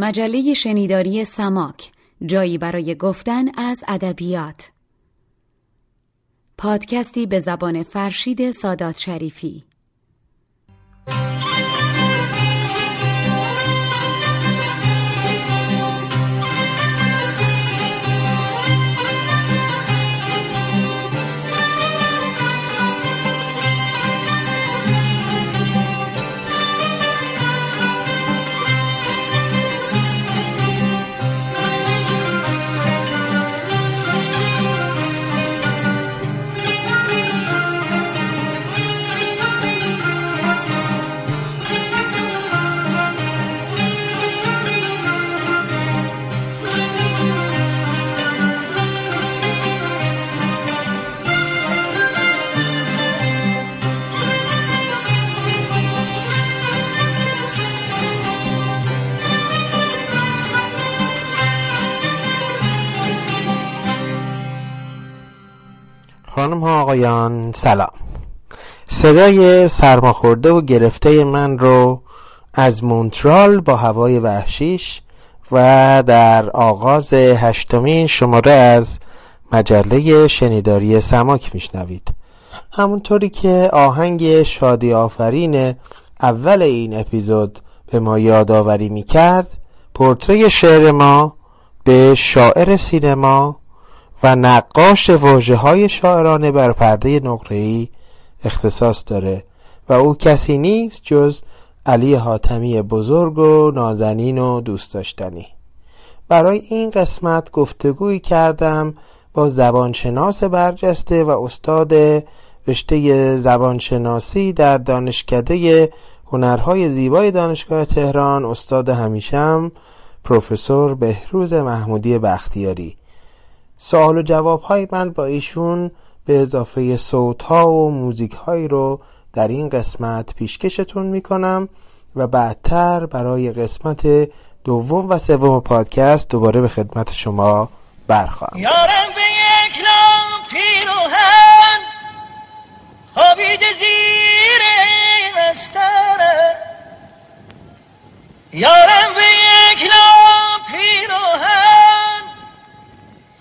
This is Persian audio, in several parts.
مجله شنیداری سماک جایی برای گفتن از ادبیات. پادکستی به زبان فرشید سادات شریفی. خانم ها آقایان سلام. صدای سرماخورده و گرفته من رو از مونترال با هوای وحشیش و در آغاز هشتمین شماره از مجله شنیداری سماک میشنوید. همونطوری که آهنگ شادی آفرین اول این اپیزود به ما یادآوری می‌کرد پورتری شعر ما به شاعر سینما و نقاش واجه های شاعرانه بر پرده نقره‌ای اختصاص داره و او کسی نیست جز علی حاتمی بزرگ و نازنین و دوست داشتنی. برای این قسمت گفتگویی کردم با زبانشناس برجسته و استاد رشته زبانشناسی در دانشکده هنرهای زیبای دانشگاه تهران استاد همیشم پروفسور بهروز محمودی بختیاری. سوال و جواب های من با ایشون به اضافه صوت ها و موزیک هایی رو در این قسمت پیشکشتون می‌کنم و بعدتر برای قسمت دوم و سوم پادکست دوباره به خدمت شما برخواهم. یارم به یک پیروهن خوابید زیر مستره یارم به یک پیروهن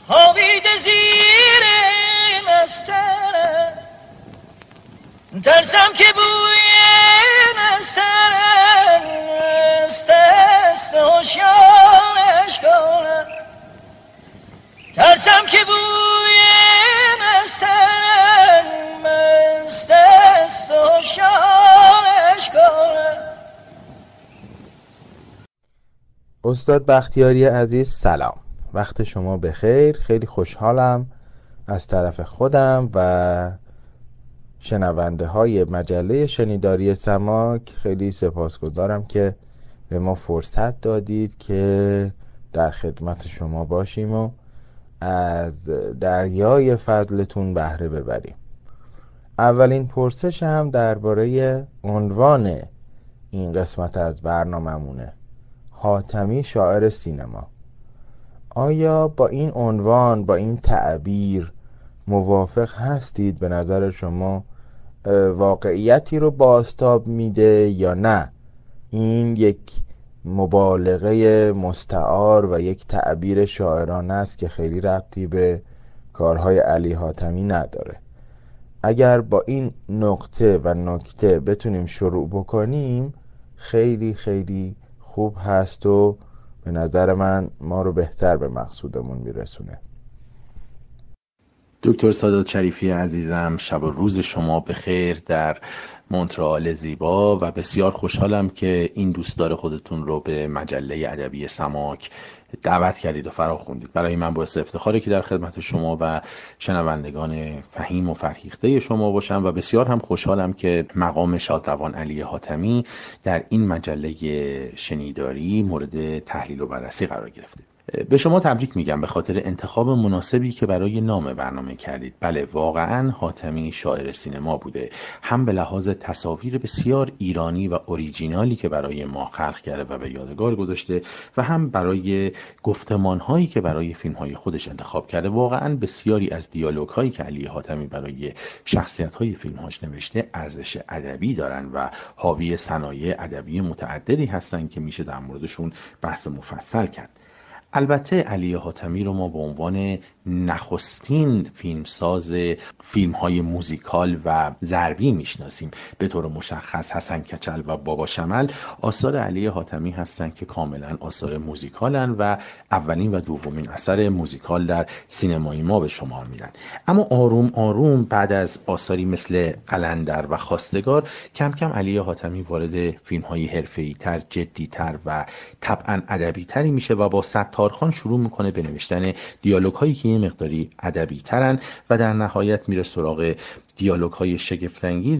خوابید زیر مستره ترسم که بوی مستره مستست و شانش کنه ترسم که بوی مست است و شانش کنه استاد بختیاری عزیز سلام. وقت شما بخیر. خیلی خوشحالم از طرف خودم و شنونده های مجله شنیداری سماک. خیلی سپاسگزارم که به ما فرصت دادید که در خدمت شما باشیم و از دریای فضلتون بهره ببریم. اولین پرسش هم درباره عنوان این قسمت از برنامهمونه. حاتمی شاعر سینما. آیا با این عنوان با این تعبیر موافق هستید به نظر شما واقعیتی رو باستاب میده یا نه؟ این یک مبالغه مستعار و یک تعبیر شاعرانه است که خیلی ربطی به کارهای علی حاتمی نداره. اگر با این نقطه و نکته بتونیم شروع بکنیم خیلی خیلی خوب هست و به نظر من ما رو بهتر به مقصودمون میرسونه. دکتر سادات شریفی عزیزم شب و روز شما به خیر در مونترال زیبا و بسیار خوشحالم که این دوستدار خودتون رو به مجله ادبی سماک دعوت کردید و فرا خوندید برای من باعث افتخاره که در خدمت شما و شنوندگان فهیم و فرهیخته شما باشم و بسیار هم خوشحالم که مقام شادروان علی حاتمی در این مجله شنیداری مورد تحلیل و بررسی قرار گرفته. به شما تبریک میگم به خاطر انتخاب مناسبی که برای نام برنامه کردید. بله واقعا حاتمی شاعر سینما بوده. هم به لحاظ تصاویر بسیار ایرانی و اوریجینالی که برای ما خلق کرده و به یادگار گذاشته و هم برای گفتمان هایی که برای فیلم های خودش انتخاب کرده. واقعا بسیاری از دیالوگ هایی که علی حاتمی برای شخصیت های فیلم هاش نوشته ارزش ادبی دارن و حاوی صنایع ادبی متعددی هستن که میشه در موردشون بحث مفصل کرد. البته علی حاتمی رو ما به عنوان نخستین فیلمساز فیلم های موزیکال و ضربی می‌شناسیم. به طور مشخص حسن کچل و بابا شمل آثار علی حاتمی هستند که کاملا آثار موزیکالن و اولین و دومین اثر موزیکال در سینمای ما به شمار میرن. اما آروم آروم بعد از آثاری مثل قلندر و خواستگار کم کم علی حاتمی وارد فیلم های حرفه‌ای تر جدی تر و طبعا ادبی تری میشه و با ستارخان شروع می‌کنه به نوشتن دیالوگ هایی که مقداری ادبی ترن و در نهایت میره سراغ دیالوگ های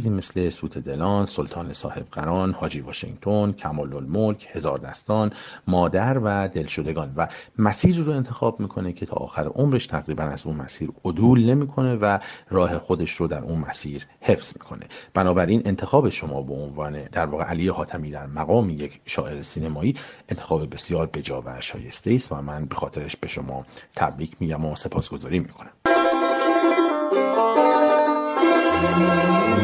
مثل سوت دلان، سلطان صاحب قران، حاجی واشنگتن، کمال الملک، هزار دستان، مادر و دلشدگان. و مسیری رو انتخاب می‌کنه که تا آخر عمرش تقریبا از اون مسیر عدول نمی‌کنه و راه خودش رو در اون مسیر حفظ می‌کنه. بنابراین انتخاب شما به عنوان در واقع علی حاتمی در مقام یک شاعر سینمایی انتخاب بسیار بجا و شایسته است و من به خاطرش به شما تبریک میگم و سپاسگزاری می‌کنم. علاوه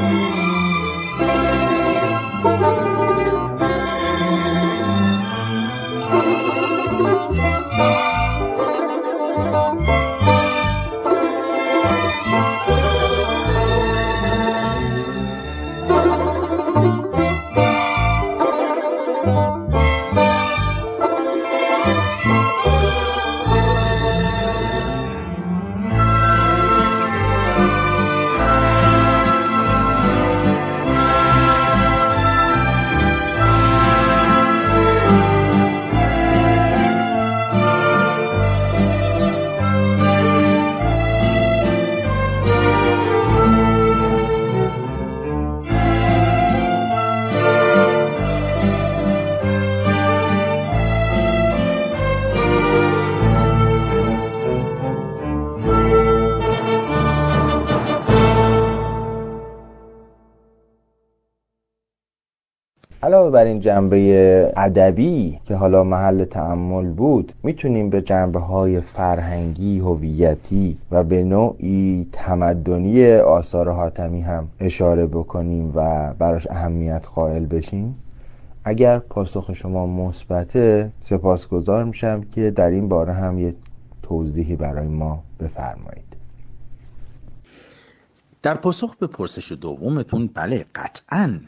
جنبه ادبی که حالا محل تعمل بود می‌تونیم به جنبه های فرهنگی هویتی و به نوعی تمدنی آثار حاتمی هم اشاره بکنیم و براش اهمیت قائل بشیم. اگر پاسخ شما مثبته سپاسگزار میشم که در این باره هم یه توضیحی برای ما بفرمایید. در پاسخ به پرسش دومتون بله قطعا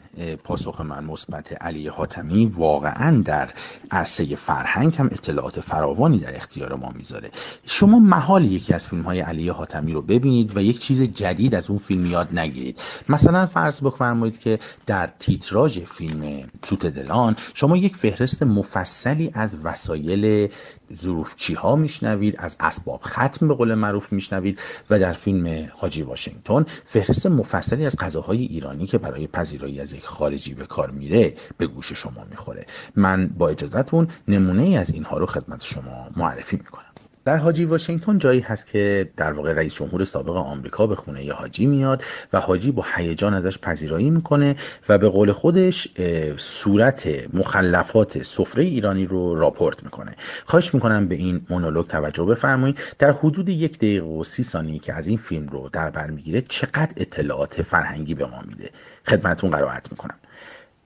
پاسخ من مثبت علی حاتمی واقعا در عرصه فرهنگ هم اطلاعات فراوانی در اختیار ما می‌ذاره. شما محال یکی از فیلم های علی حاتمی رو ببینید و یک چیز جدید از اون فیلم یاد نگیرید. مثلا فرض بفرمایید که در تیتراژ فیلم سوت دلان شما یک فهرست مفصلی از وسایل ظروفچی ها میشنوید از اسباب ختم به قول معروف میشنوید و در فیلم حاجی واشنگتن فهرست مفصلی از غذاهای ایرانی که برای پذیرایی از یک خارجی به کار میره به گوش شما می‌خوره. من با اجازهتون نمونه ای از اینها رو خدمت شما معرفی می‌کنم. در حاجی واشنگتن جایی هست که در واقع رئیس جمهور سابق آمریکا به خونه ی حاجی میاد و حاجی با هیجان ازش پذیرایی می‌کنه و به قول خودش صورت مخلفات سفره ایرانی رو راپورت می‌کنه. خواهش می‌کنم به این مونولوگ توجه بفرمایید. در حدود یک دقیقه و سی ثانیه که از این فیلم رو در بر می‌گیره چقدر اطلاعات فرهنگی به ما میده؟ خدمتون قرائت می‌کنم.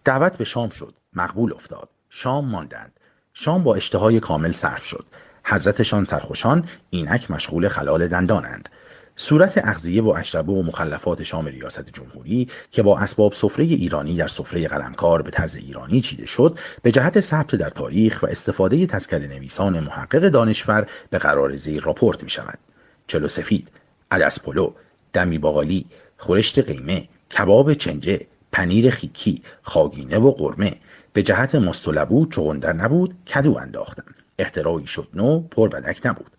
دعوت به شام شد. مقبول افتاد. شام ماندند. شام با اشتهای کامل صرف شد. حضرتشان سرخوشان اینک مشغول خلال دندانند. صورت اغذیه و اشربه و مخلفات شام ریاست جمهوری که با اسباب سفره ایرانی در سفره قلمکار به طرز ایرانی چیده شد به جهت ثبت در تاریخ و استفاده تذکر نویسان محقق دانشور به قرار زیر راپورت می شود چلو سفید عدس پلو دمی باقالی خورشت قیمه کباب چنجه پنیر خیکی خاگینه و قرمه به جهت مستلبو چغندر نبود کدو انداختند. اختراعی شد نو پربدک نبود.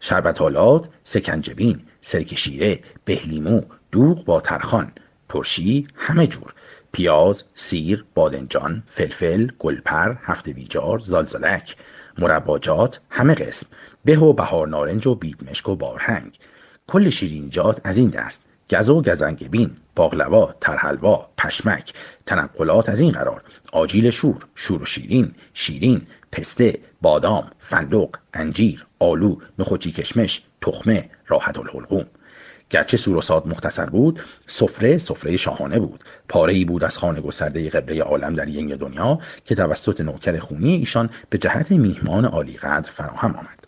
شربتالات سکنجبین سرک شیره بهلیمو دوغ با ترخان ترشی همه جور. پیاز سیر بادنجان فلفل گلپر هفته بیجار زالزالک مرباجات همه قسم. به و بهار نارنج و بید مشک و بارهنگ. کل شیرینجات از این دست. گز و گزنگبین باقلوا ترحلوا پشمک تنقلات از این قرار آجیل شور شور و شیرین شیرین پسته بادام فندق انجیر آلو نخوچی کشمش تخمه راحت الحلقوم. گرچه سوروساد مختصر بود سفره سفره شاهانه بود. پاره ای بود از خانه گسترده قبله عالم در ینگ دنیا که توسط نوکر خونی ایشان به جهت میهمان عالی قدر فراهم آمد.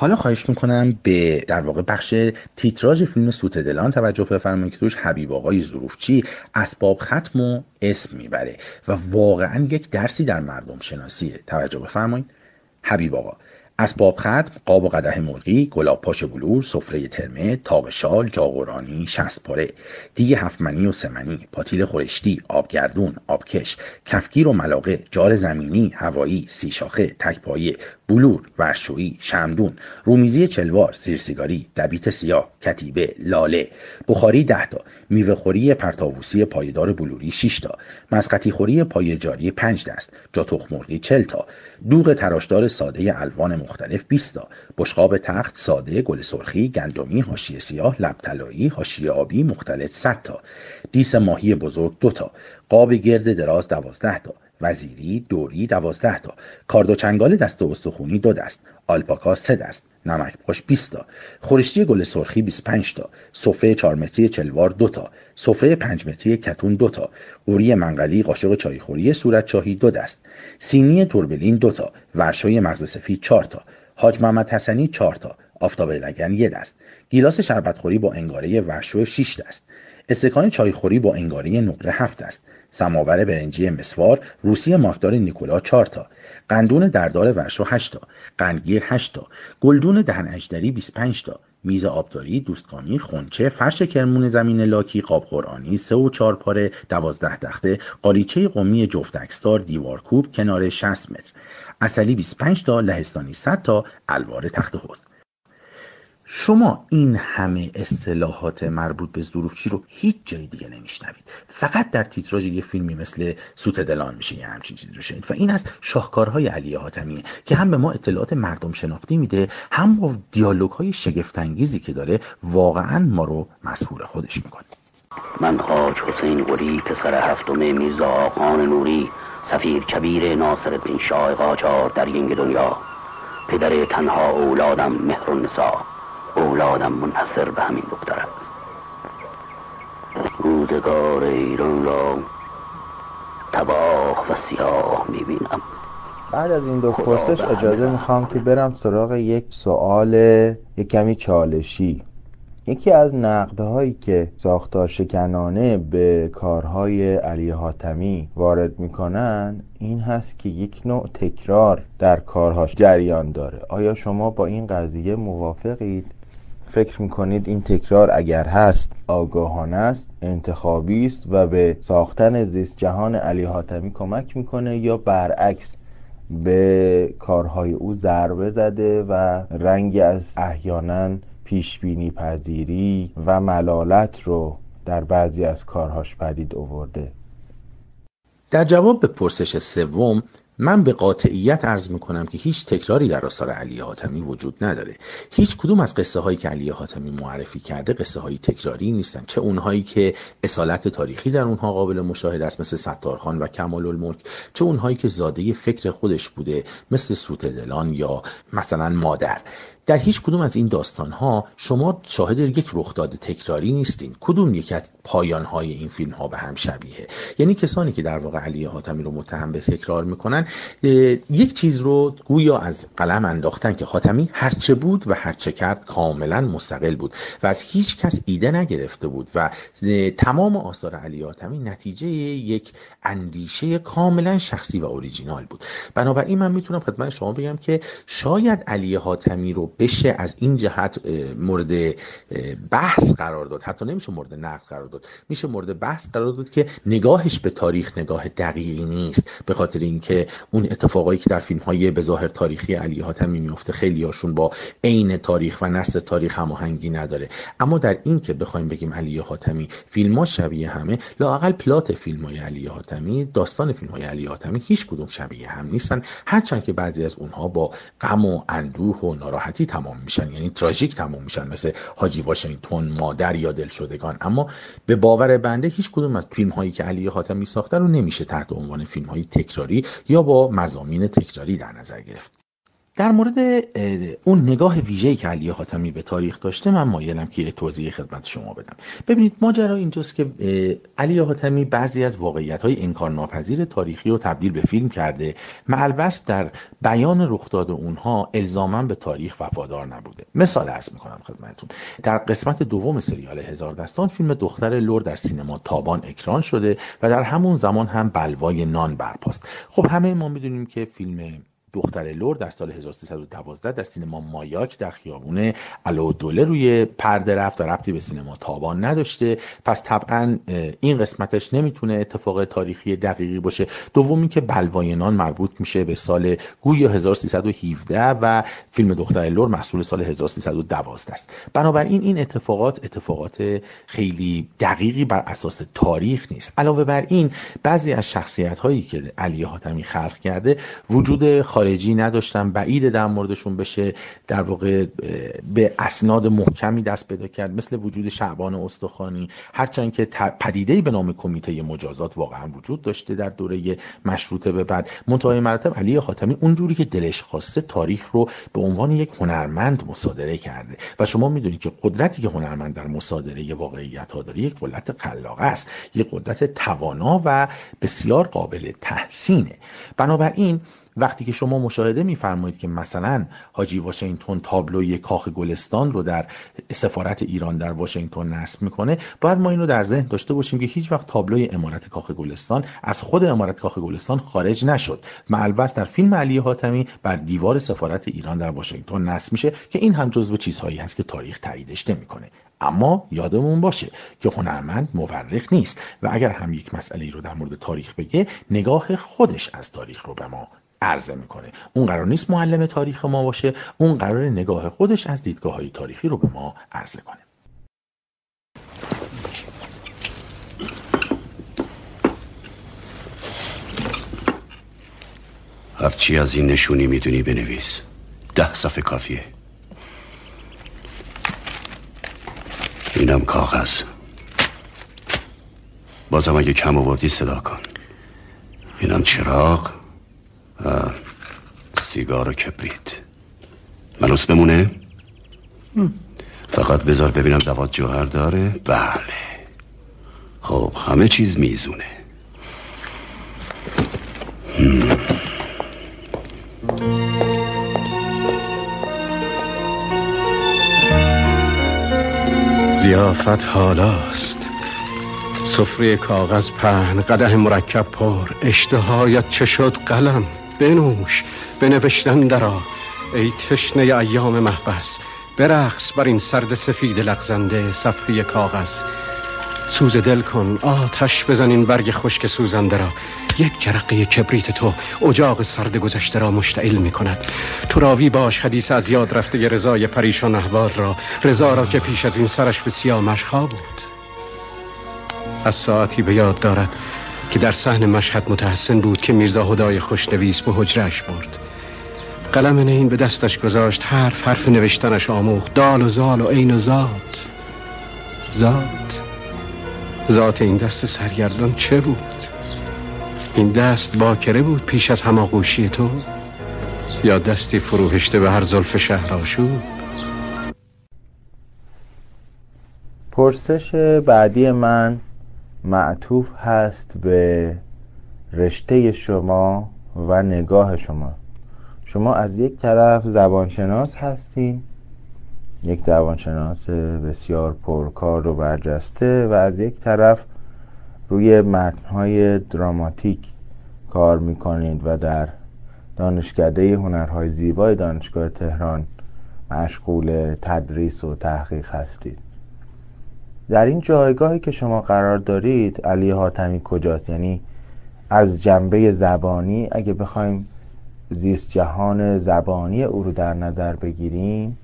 حالا خواهش می‌کنم به در واقع بخش تیتراژ فیلم سوت دلان توجه بفرمایید که توش حبیب آقای ظروفچی اسباب ختم و اسم می‌بره و واقعا یک درسی در مردم شناسیه. توجه بفرمایید. حبیب آقا اسباب ختم قاب و قده مرغی گلاب پاش بلور سفره ترمه تاق شال جاغورانی شست پاره. دیگه هفتمنی و سمنی پاتیل خورشتی آبگردون آبکش کفگیر و ملاقه جار زمینی هوایی سی شاخه تکپایه بلور ورشویی شمدون رومیزی چلوار زیرسیگاری دبیت سیاه کتیبه لاله. بخاری ده تا. میوه خوری پرتاووسی پایدار بلوری 6 تا. مسقطی خوری پای جاری 5 دست. جا تخم مرغی 40 تا. دوغ تراشدار ساده الوان مختلف 20 تا. بشقاب تخت ساده گل سرخی گندمی حاشیه سیاه لب طلایی حاشیه آبی مختلط 100 تا. دیس ماهی بزرگ 2 تا. قاب گرد دراز 12 تا. وزیری دوری دوازده تا. کارد و چنگال دست استخونی دو دست. آلپاکا سه دست. نمک پاش 20 تا. خورشتی گل سرخی 25 تا. سفره 4 متری چلوار دو تا. سفره 5 متری کتون دو تا. قوری منقلی قاشق چایخوری صورت چاهی دو دست. سینی توربلین دو تا. ورشوی مغز سفید 4 تا. حاج محمد حسنی 4 تا. آفتاب لگن یک دست. گیلاس شربتخوری با انگاره ورشو 6 دست. استکان چایخوری با انگاره نقره 7 دست. سماور برنجی مسوار روسی مارکدار نیکولا 4 تا. قندون دردار ورشو 8 تا. قندگیر 8 تا. گلدون دهن اجدری 25 تا. میز آبداری دوستکانی خونچه فرش کرمون زمین لاکی قاب قرآنی سه و چهار پاره دوازده تخته قالیچه قومی جفت اکستار دیوار کوب کنار 60 متر. اصلی 25 تا لهستانی 100 تا الوار تخت حسن شما این همه اصطلاحات مربوط به ظروفچی رو هیچ جای دیگه نمیشنوید. فقط در تیتراژ یه فیلمی مثل سوت دلان میشه یه همچین چیزی رو شنید. و این از شاهکارهای علی حاتمیه که هم به ما اطلاعات مردم شناختی میده هم با دیالوگ های شگفتانگیزی که داره واقعا ما رو مسئول خودش می‌کنه. من خاج حسین قلی پسر هفتم میرزا نوری سفیر کبیر ناصر الدین شاه قاجار در ینگ دنیا. پدر تنها اولادم مهر النساء اولادم منحصر به همین دختر است. روزگار ایران را تباه و سیاه می‌بینم. بعد از این دو پرسش اجازه می‌خوام که برم سراغ یک سوال یک کمی چالشی. یکی از نقدهایی که ساختار شکنانه به کارهای علی حاتمی وارد می‌کنن این هست که یک نوع تکرار در کارهاش جریان داره. آیا شما با این قضیه موافقید؟ فکر می‌کنید این تکرار اگر هست آگاهانه است انتخابی است و به ساختن زیست جهان علی حاتمی کمک می‌کنه یا برعکس به کارهای او ضربه زده و رنگی از احیانا پیشبینی پذیری و ملالت رو در بعضی از کارهاش پدید آورده؟ در جواب به پرسش سوم من به قاطعیت عرض می‌کنم که هیچ تکراری در آثار علی حاتمی وجود نداره. هیچ کدوم از قصه هایی که علی حاتمی معرفی کرده قصه های تکراری نیستن. چه اونهایی که اصالت تاریخی در اونها قابل مشاهده است مثل ستارخان و کمال الملک چه اونهایی که زاده فکر خودش بوده مثل سوت دلان یا مثلا مادر. در هیچ کدوم از این داستان ها شما شاهد یک رخداد تکراری نیستین. کدوم یکی از پایان های این فیلم ها به هم شبیه؟ یعنی کسانی که در واقع علی حاتمی رو متهم به تکرار می‌کنن یک چیز رو گویا از قلم انداختن که حاتمی هرچه بود و هرچه کرد کاملا مستقل بود و از هیچ کس ایده نگرفته بود و تمام آثار علی حاتمی نتیجه یک اندیشه کاملا شخصی و اوریجینال بود. بنابراین من می‌تونم خدمت شما بگم که شاید علی حاتمی رو رو بشه از این جهت مورد بحث قرار داد. حتی نمیشه مورد نقد قرار داد. میشه مورد بحث قرار داد که نگاهش به تاریخ نگاه دقیقی نیست. به خاطر اینکه اون اتفاقایی که در فیلم های به ظاهر تاریخی علی حاتمی میفته خیلی هاشون با عین تاریخ و نسل تاریخ هماهنگی نداره. اما در این که بخوایم بگیم علی حاتمی فیلم ها شبیه همه لاقل پلات فیلم های علی حاتمی داستان فیلم های علی حاتمی هیچ کدوم شبیه هم نیستن. هرچند که بعضی از اونها با غم و اندوه و ناراحتی تمام میشن یعنی تراژیک تمام میشن مثل حاجی واشنگتن مادر یا دلشدگان. اما به باور بنده هیچ کدوم از فیلم هایی که علی حاتمی ساخته رو نمیشه تحت عنوان فیلم های تکراری یا با مزامین تکراری در نظر گرفت. در مورد اون نگاه ویژه‌ای که علی حاتمی به تاریخ داشته من مایلم که یه توضیح خدمت شما بدم. ببینید ماجرا اینجاست که علی حاتمی بعضی از واقعیت‌های انکارناپذیر تاریخی رو تبدیل به فیلم کرده معلوس در بیان رخداد اونها الزاما به تاریخ وفادار نبوده. مثال عرض می‌کنم خدمتتون. در قسمت دوم سریال هزار دستان فیلم دختر لور در سینما تابان اکران شده و در همون زمان هم بلوای نان برپاست. خب همه ما می‌دونیم که فیلم دختر لور در سال 1312 در سینما مایاک در خیابون علو دوله روی پرده رفت و ربطی به سینما تابان نداشته. پس طبعا این قسمتش نمی‌تونه اتفاق تاریخی دقیقی باشه. دومی که بلواینان مربوط میشه به سال گویا 1317 و فیلم دختر لور محصول سال 1312 است. بنابراین این اتفاقات اتفاقات خیلی دقیقی بر اساس تاریخ نیست. علاوه بر این بعضی از شخصیت هایی که علی حاتمی خلق کرده وجود خارجی نداشتن بعید در موردشون بشه در واقع به اسناد محکمی دست پیدا کرد مثل وجود شعبان استخوانی. هرچند که پدیده به نام کمیته مجازات واقعا وجود داشته در دوره مشروطه به بعد. منتهای مراتب علی خاتمی اونجوری که دلش خواسته تاریخ رو به عنوان یک هنرمند مصادره کرده. و شما می‌دونید که قدرتی که هنرمند در مصادره واقعیت ها داره یک قدرت خلاقه است یک قدرت توانا و بسیار قابل تحسینه. بنابراین وقتی که شما مشاهده میفرمایید که مثلا حاجی واشنگتن تابلوی کاخ گلستان رو در سفارت ایران در واشنگتن نصب می‌کنه باید ما این رو در ذهن داشته باشیم که هیچ وقت تابلوی امارت کاخ گلستان از خود امارت کاخ گلستان خارج نشد. معلوس در فیلم علی حاتمی بر دیوار سفارت ایران در واشنگتن نصب میشه که این هم جزو چیزهایی هست که تاریخ تاییدش نمی‌کنه. اما یادمون باشه که هنرمند مورخ نیست و اگر هم یک مسئله رو در مورد تاریخ بگه نگاه خودش از تاریخ رو به ما عرضه می‌کنه. اون قرار نیست معلم تاریخ ما باشه. اون قرار نگاه خودش از دیدگاه های تاریخی رو به ما عرضه کنه. هرچی از این نشونی می‌دونی بنویس. ده صفحه کافیه. اینم کاغذ. بازم اگه کم آوردی صدا کن. اینم چراغ. سیگار و کبریت. ملوس بمونه؟ فقط بذار ببینم دوات جوهر داره؟ بله. خب همه چیز میزونه. زیافت حالاست. سفره کاغذ پهن قده مرکب پر. اشتهایت چه شد قلم؟ بنوش بنوشتن درا ای تشنه ایام محبس برقص بر این سرد سفید لغزنده صفحه کاغذ. سوز دل کن آتش بزن این برگ خشک سوزنده را. یک جرقه کبریت تو اجاق سرد گذشته را مشتعل می کند. تو راوی باش حدیث از یاد رفته رضای پریشان احوال را. رضا را که پیش از این سرش به سیامش خواب بود. از ساعتی به یاد دارد. که در صحن مشهد متحسن بود که میرزا هدای خوشنویس به حجرش برد. قلم این به دستش گذاشت حرف حرف نوشتنش آموخت. دال و زال و عین و ذات. ذات. ذات این دست سرگردان چه بود؟ این دست باکره بود پیش از هماغوشی تو؟ یا دستی فروهشته به هر زلف شهر آشوب پرسش بعدی من معطوف هست به رشته شما و نگاه شما. شما از یک طرف زبانشناس هستین یک زبانشناس بسیار پرکار و برجسته و از یک طرف روی متنهای دراماتیک کار می‌کنید و در دانشکده هنرهای زیبای دانشگاه تهران مشغول تدریس و تحقیق هستید در این جایگاهی که شما قرار دارید علی حاتمی کجاست؟ یعنی از جنبه زبانی اگه بخوایم زیست جهان زبانی او رو در نظر بگیریم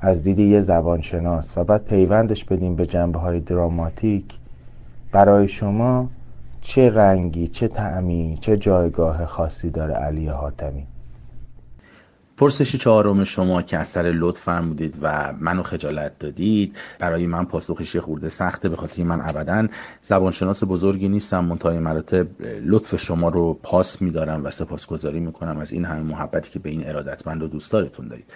از دید یه زبانشناس و بعد پیوندش بدیم به جنبه های دراماتیک برای شما چه رنگی چه تعمی چه جایگاه خاصی داره علی حاتمی؟ پرسش چهارم شما که اثر لطف فرمودید و منو خجالت دادید برای من پاسخش خورده سخته به خاطر من ابدا زبانشناس بزرگی نیستم. منتهای مراتب لطف شما رو پاس میدارم و سپاسگزاری می‌کنم از این همه محبتی که به این ارادتمند و دوستدارتون دارید.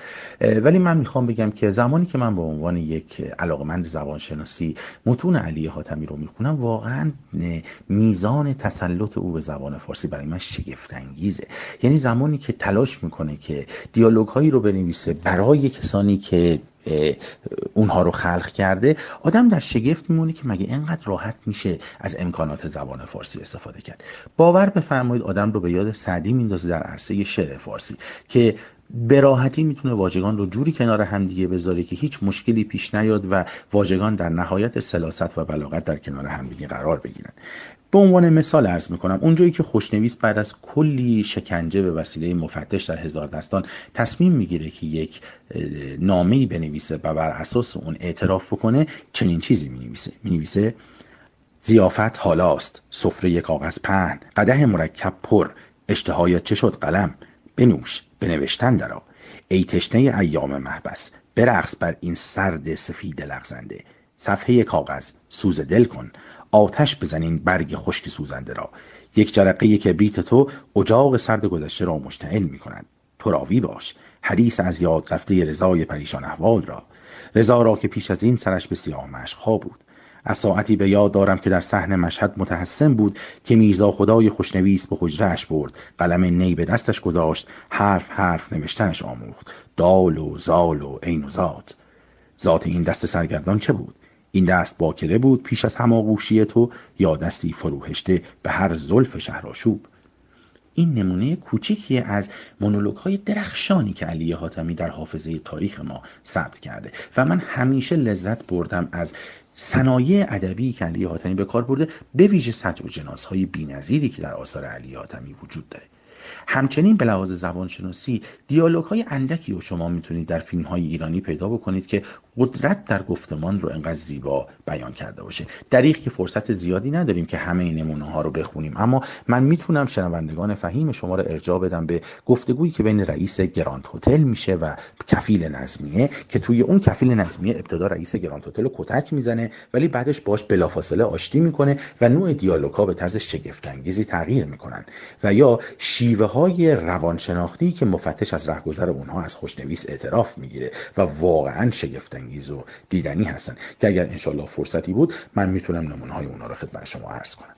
ولی من می‌خوام بگم که زمانی که من به عنوان یک علاقمند زبانشناسی متون علی حاتمی رو می‌خونم واقعا میزان تسلط او به زبان فارسی برای من شگفت انگیزه یعنی زمانی که تلاش می‌کنه که دیالوگ هایی رو بنویسه برای کسانی که اونها رو خلق کرده آدم در شگفت میمونه که مگه اینقدر راحت میشه از امکانات زبان فارسی استفاده کرد. باور بفرمایید آدم رو به یاد سعدی میندازه در عرصه شعر فارسی که به راحتی می‌تونه واژگان رو جوری کنار همدیگه بذاره که هیچ مشکلی پیش نیاد و واژگان در نهایت سلاست و بلاغت در کنار همدیگه قرار بگیرن. به عنوان مثال عرض می‌کنم اونجایی که خوشنویس بعد از کلی شکنجه به وسیله مفتش در هزار دستان تصمیم می‌گیره که یک نامه بنویسه و بر اساس اون اعتراف بکنه چنین چیزی می‌نویسه. می‌نویسه زیافت حالاست سفره کاغذ پهن قده مرکب پر اشتهایت چه شد قلم بنوش بنوشتن درا ای تشنه ایام محبس برقص بر این سرد سفید لغزنده صفحه کاغذ سوز دل کن آتش بزنین برگ خشک سوزنده را. یک جرقه کبریت تو اجاق سرد گذشته را مشتعل می کند تو راوی باش. حدیث از یاد رفته رضای پریشان احوال را. رضا را که پیش از این سرش به سیاه مشقها بود. از ساعتی به یاد دارم که در صحن مشهد متحسن بود که میرزا خدای خوشنویس به حجرهش برد. قلم نی به دستش گذاشت. حرف حرف نوشتنش آموخت. دال و زال و عین و ذات. ذات این دست سرگردان چه بود؟ این دست باکره بود پیش از هماغوشی تو یا دستی فروهشته به هر زلف شهرآشوب این نمونه کوچیکی از مونولوگ های درخشانی که علی حاتمی در حافظه تاریخ ما ثبت کرده و من همیشه لذت بردم از صنایع ادبی که علی حاتمی به کار برده به ویژه سطر و جناس های بی‌نظیری که در آثار علی حاتمی وجود داره. همچنین به لحاظ زبانشناسی دیالوگ های اندکی رو شما می‌تونید در فیلم های ایرانی پیدا بکنید که قدرت در گفتمان رو انقدر زیبا بیان کرده باشه. دریغ که فرصت زیادی نداریم که همه این نمونه ها رو بخونیم. اما من می‌تونم شنوندگان فهیم شما رو ارجاع بدم به گفتگویی که بین رئیس گراند هتل میشه و کفیل نظمیه که توی اون کفیل نظمیه ابتدا رئیس گراند هتل رو کتک می‌زنه ولی بعدش باش بلافاصله آشتی می‌کنه و نوع دیالوگ ها به طرز شگفت انگیزی تغییر می‌کنن. و یا شیوه های روانشناختی که مفتش از رهگذر اونها از خوشنویس اعتراف می‌گیره و واقعا شگفت انگیز و دیدنی هستن که اگر انشالله فرصتی بود من می‌تونم نمونه های اونا رو خدمت شما عرض کنم.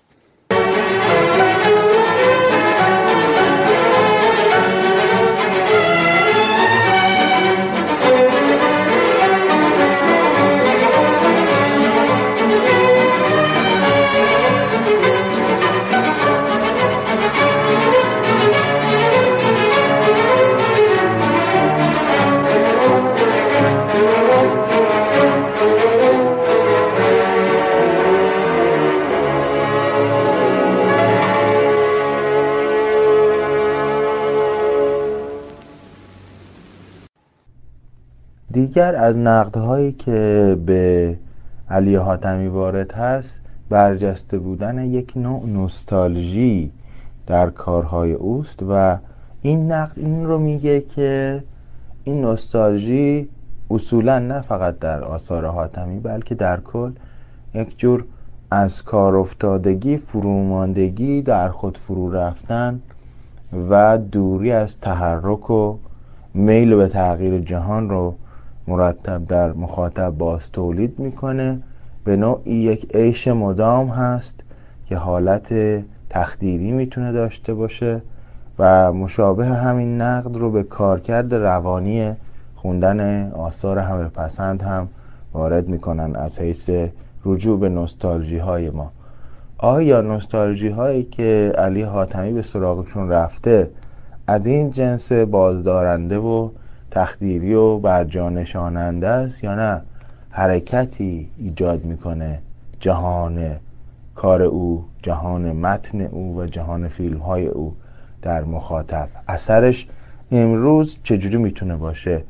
دیگر از نقدهایی که به علی حاتمی وارد هست برجسته بودن یک نوع نوستالژی در کارهای اوست و این نقد این رو میگه که این نوستالژی اصولا نه فقط در آثار حاتمی بلکه در کل یک جور از کار افتادگی فروماندگی در خود فرو رفتن و دوری از تحرک و میل به تغییر جهان رو مرتب در مخاطب باز تولید می‌کنه. به نوعی یک عیش مدام هست که حالت تخدیری می‌تونه داشته باشه و مشابه همین نقد رو به کارکرد روانی خوندن آثار همه پسند هم وارد می‌کنن از حیث رجوع به نوستالژی های ما. آیا نوستالژی هایی که علی حاتمی به سراغشون رفته از این جنس بازدارنده و تخدیری و بر جا نشاننده است یا نه؟ حرکتی ایجاد می‌کنه جهان کار او جهان متن او و جهان فیلم های او در مخاطب. اثرش امروز چجوری می‌تونه باشه؟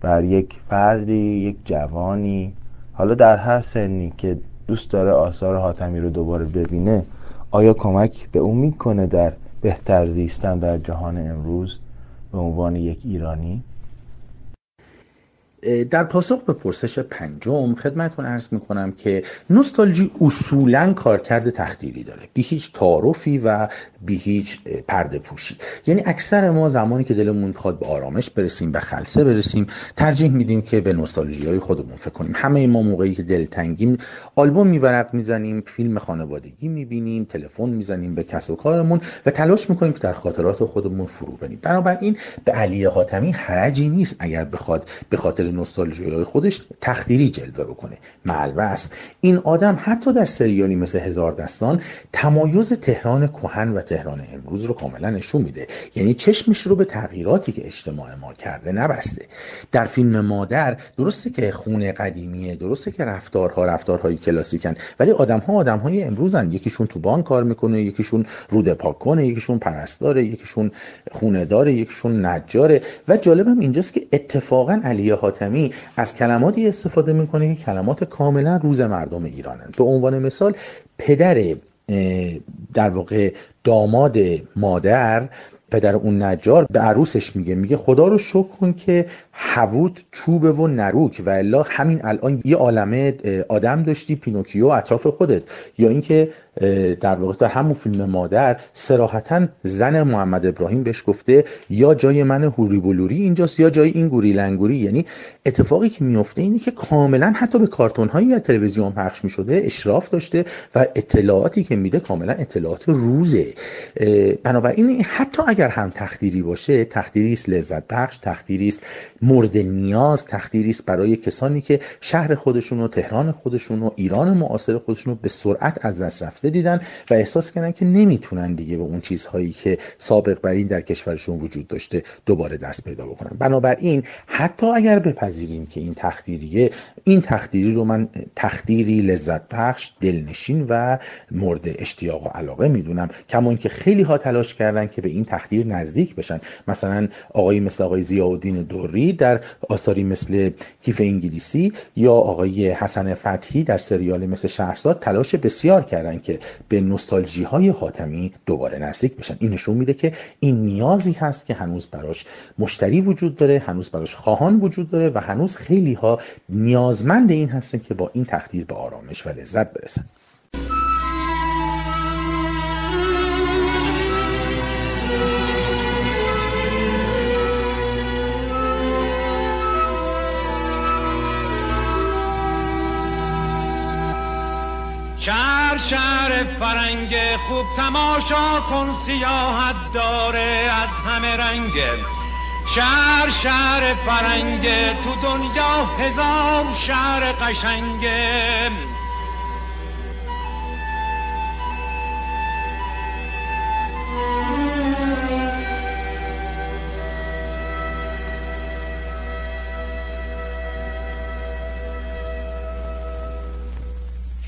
بر یک فردی یک جوانی. حالا در هر سنی که دوست داره آثار حاتمی رو دوباره ببینه آیا کمک به اون می‌کنه در بهتر زیستن در جهان امروز به عنوان یک ایرانی؟ در پاسخ به پرسش پنجم خدمتتون ارز می‌کنم که نوستالژی اصولا کارکرد تخدیری داره. بی هیچ تعارفی و بی هیچ پرده پوشی. یعنی اکثر ما زمانی که دلمون می‌خواد به آرامش برسیم به خلصه برسیم ترجیح میدیم که به نوستالژی های خودمون فکر کنیم. همه ما موقعی که دلتنگیم آلبوم میورق می‌زنیم فیلم خانوادگی می‌بینیم تلفن می‌زنیم به کسب و کارمون و تلاش می‌کنیم که در خاطرات خودمون فرو بریم. بنابراین به علی حاتمی حرجی نیست اگر بخواد به خاطر نوستالژی های خودش تخدیری جلوه بکنه. معلوس این آدم حتی در سریالی مثل هزار دستان تمایز تهران کهن و تهران امروز رو کاملا نشون میده. یعنی چشمش رو به تغییراتی که اجتماع ما کرده نبسته. در فیلم مادر درسته که خونه قدیمیه درسته که رفتارها رفتارهای کلاسیکن ولی آدم ها آدم های امروزن. یکیشون تو بانک کار می‌کنه یکیشون رود پاک کنه یکیشون پرستاره یکیشون خونه داره یکیشون نجاره. و جالبم اینجاست که اتفاقا علی حاتمی از کلماتی استفاده می‌کنه که کلمات کاملا روز مردم ایرانن. به عنوان مثال پدر در واقع داماد مادر پدر اون نجار به عروسش میگه میگه خدا رو شکر کن که حوود چوبه و نروک و الا همین الان یه عالمه آدم داشتی پینوکیو اطراف خودت. یا اینکه در واقع در همون فیلم مادر سراحتا زن محمد ابراهیم بهش گفته یا جای من هوری بلوری اینجاست یا جای این گوری لنگوری. یعنی اتفاقی که میفته اینه که کاملا حتی به کارتون هایی یا تلویزیون پخش می‌شده اشراف داشته و اطلاعاتی که میده کاملا اطلاعات روزه. بنابراین حتی اگر هم تخدیری باشه تخدیری است لذت بخش تخدیری است مورد نیاز تخدیری است برای کسانی که شهر خودشون و تهران خودشون و ایران معاصر خودشون رو به سرعت از دست رفته. دیدن و احساس کردن که نمی‌تونن دیگه به اون چیزهایی که سابق بر این در کشورشون وجود داشته دوباره دست پیدا بکنن. بنابراین حتی اگر بپذیریم که این تخدیریه این تخدیری رو من تخدیری لذت بخش دلنشین و مورد اشتیاق و علاقه می‌دونم. کما که خیلی ها تلاش کردن که به این تخدیر نزدیک بشن. مثلا آقای مثل آقای ضیاءالدین دوری در آثاری مثل کیف انگلیسی یا آقای حسن فتحی در سریال مثل شهرزاد تلاش بسیار کردن که به نوستالژی های حاتمی دوباره نزدیک بشن این نشون میده که این نیازی هست که هنوز براش مشتری وجود داره هنوز براش خواهان وجود داره و هنوز خیلی ها نیازمند این هستن که با این تخدیر به آرامش و لذت برسن. شهر فرنگ خوب تماشا کن سیاحت داره از همه رنگ. شهر شهر فرنگ تو دنیا هزار شهر قشنگه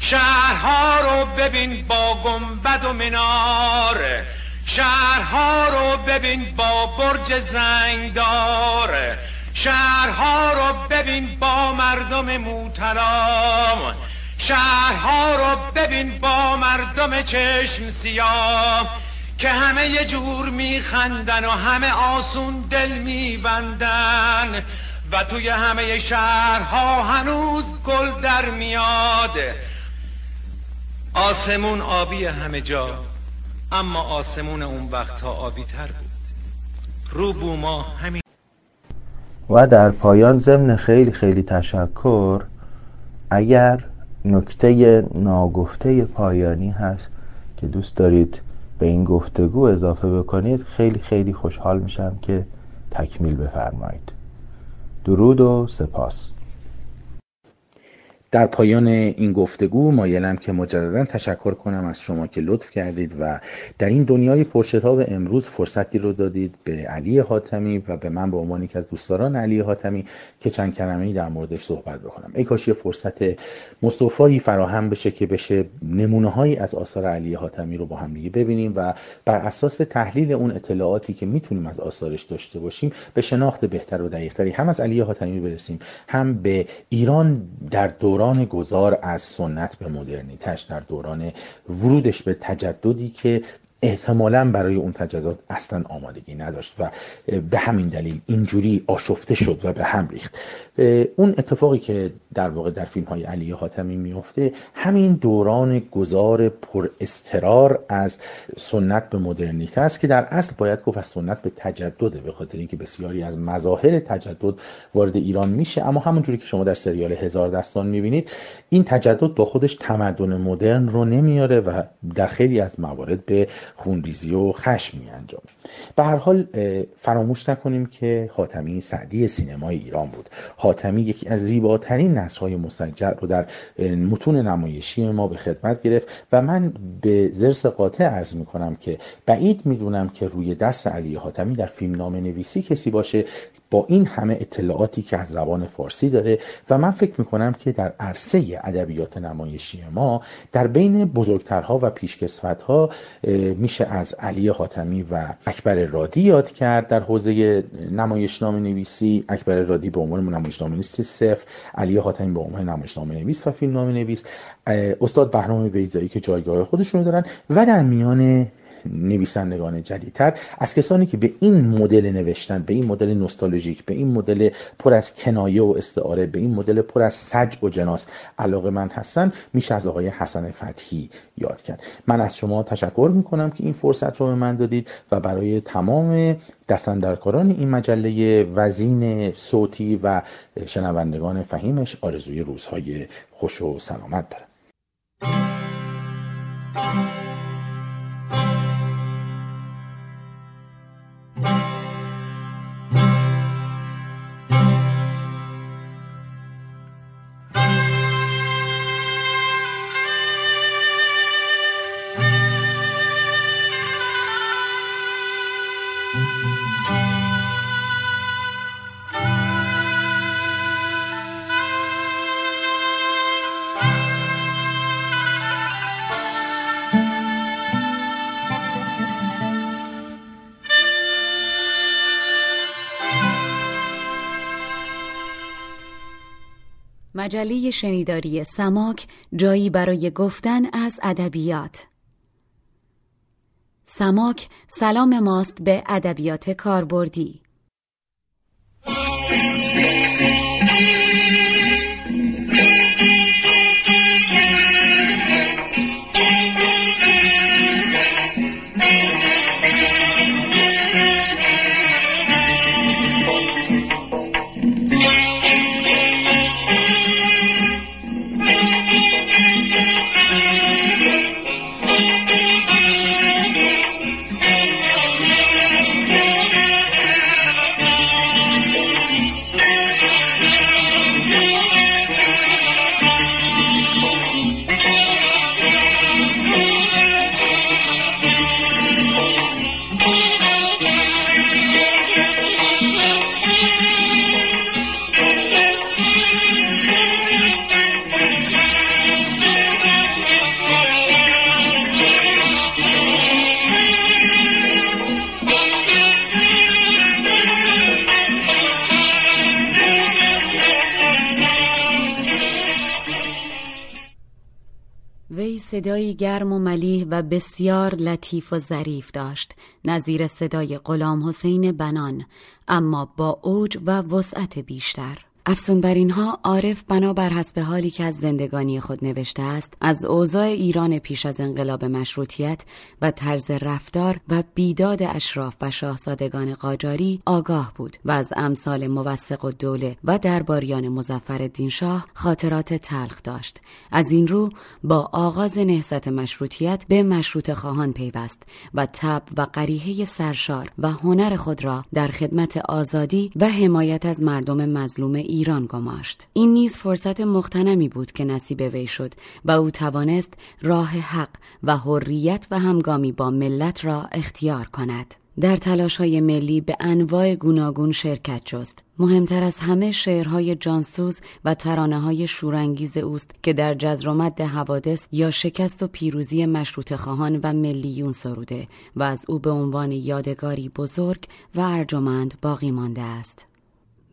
شهرها رو ببین با گنبد و منار. شهرها رو ببین با برج زنگدار. شهرها رو ببین با مردم موتلام شهرها رو ببین با مردم چشم سیاه. که همه یه جور میخندن و همه آسون دل میبندن. و توی همه شهرها هنوز گل در میاد. آسمون آبی همه جا اما آسمون اون وقتها آبی تر بود. رو بوما همین و در پایان ضمن خیلی خیلی تشکر اگر نکته ناگفته پایانی هست که دوست دارید به این گفتگو اضافه بکنید خیلی خیلی خوشحال میشم که تکمیل بفرمایید. درود و سپاس. در پایان این گفتگو مایلم که مجددا تشکر کنم از شما که لطف کردید و در این دنیای پرشتاب امروز فرصتی رو دادید به علی حاتمی و به من به عنوان که از دوستداران علی حاتمی که چند کلمه‌ای در موردش صحبت بکنم. ای کاش یه فرصت مصطفایی فراهم بشه که بشه نمونه هایی از آثار علی حاتمی رو با هم دیگه ببینیم و بر اساس تحلیل اون اطلاعاتی که می‌تونیم از آثارش داشته باشیم به شناخت بهتر و دقیقتری هم از علی حاتمی برسیم هم به ایران در دوران گذار از سنت به مدرنیتش در دوران ورودش به تجددی که احتمالا برای اون تجدد اصلا آمادگی نداشت و به همین دلیل اینجوری آشفته شد و به هم ریخت. اون اتفاقی که در واقع در فیلم های علی حاتمی میفته همین دوران گذار پر استرار از سنت به مدرنیته است که در اصل باید گفت از سنت به تجدده به خاطر اینکه بسیاری از مظاهر تجدد وارد ایران میشه. اما همونجوری که شما در سریال هزار دستان می‌بینید این تجدد با خودش تمدن مدرن رو نمیاره و در خیلی از موارد به خونریزی و خشم می انجام. به هر حال فراموش نکنیم که حاتمی سعدی سینمای ایران بود. حاتمی یکی از زیباترین نصرهای مسجر رو در متون نمایشی ما به خدمت گرفت و من به زرس قاطع عرض می کنم که بعید می‌دونم که روی دست علی حاتمی در فیلم نام نویسی کسی باشه با این همه اطلاعاتی که از زبان فارسی داره و من فکر می‌کنم که در عرصه ادبیات نمایشی ما در بین بزرگترها و پیشکسوتها میشه از علی حاتمی و اکبر رادی یاد کرد در حوزه نمایشنامه نویسی اکبر رادی به عنوان نمایشنامه نویس صفر علی حاتمی به عنوان نمایشنامه نویس و فیلمنامه نویس استاد بهرام بیزایی که جایگاه خودشون دارن و در میان نویسندگان جدیدتر از کسانی که به این مدل نوشتن به این مدل نوستالژیک به این مدل پر از کنایه و استعاره به این مدل پر از سج و جناس علاقه من هستن میشه از آقای حسن فتحی یاد کرد. من از شما تشکر می‌کنم که این فرصت رو به من دادید و برای تمام دستندرکاران این مجله وزین صوتی و شنوندگان فهیمش آرزوی روزهای خوش و سلامت دارم. مجله شنیداری سماک جایی برای گفتن از ادبیات. سماک سلام ماست به ادبیات کاربردی. صدایی گرم و ملیح و بسیار لطیف و ظریف داشت. نظیر صدای غلام حسین بنان اما با اوج و وسعت بیشتر. افزون بر اینها عارف بنابر حسب حالی که از زندگانی خود نوشته است از اوضاع ایران پیش از انقلاب مشروطیت و طرز رفتار و بیداد اشراف و شاهزادگان قاجاری آگاه بود و از امثال موثق و دوله و درباریان مزفر شاه خاطرات تلخ داشت. از این رو با آغاز نهضت مشروطیت به مشروط خواهان پیوست و تب و قریحه سرشار و هنر خود را در خدمت آزادی و حمایت از مردم مظلوم ایران گماشت این نیز فرصت مختنمی بود که نصیب وی شد و او توانست راه حق و حریت و همگامی با ملت را اختیار کند در تلاش های ملی به انواع گوناگون شرکت جست. مهمتر از همه شعرهای جانسوز و ترانه های شورانگیز اوست که در جزر و مد حوادث یا شکست و پیروزی مشروط خواهان و ملیون سروده و از او به عنوان یادگاری بزرگ و ارجمند باقی مانده است.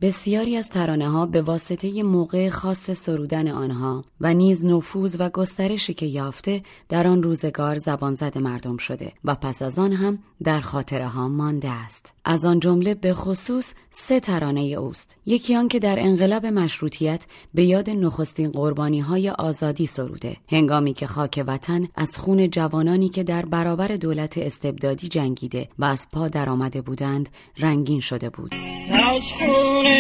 بسیاری از ترانه ها به واسطه موقع خاص سرودن آنها و نیز نفوذ و گسترشی که یافته در آن روزگار زبان زد مردم شده و پس از آن هم در خاطره ها مانده است. از آن جمله به خصوص سه ترانه اوست. یکی آن که در انقلاب مشروطیت به یاد نخستین قربانی های آزادی سروده. هنگامی که خاک وطن از خون جوانانی که در برابر دولت استبدادی جنگیده و از پا درآمده بودند رنگین شده بود. از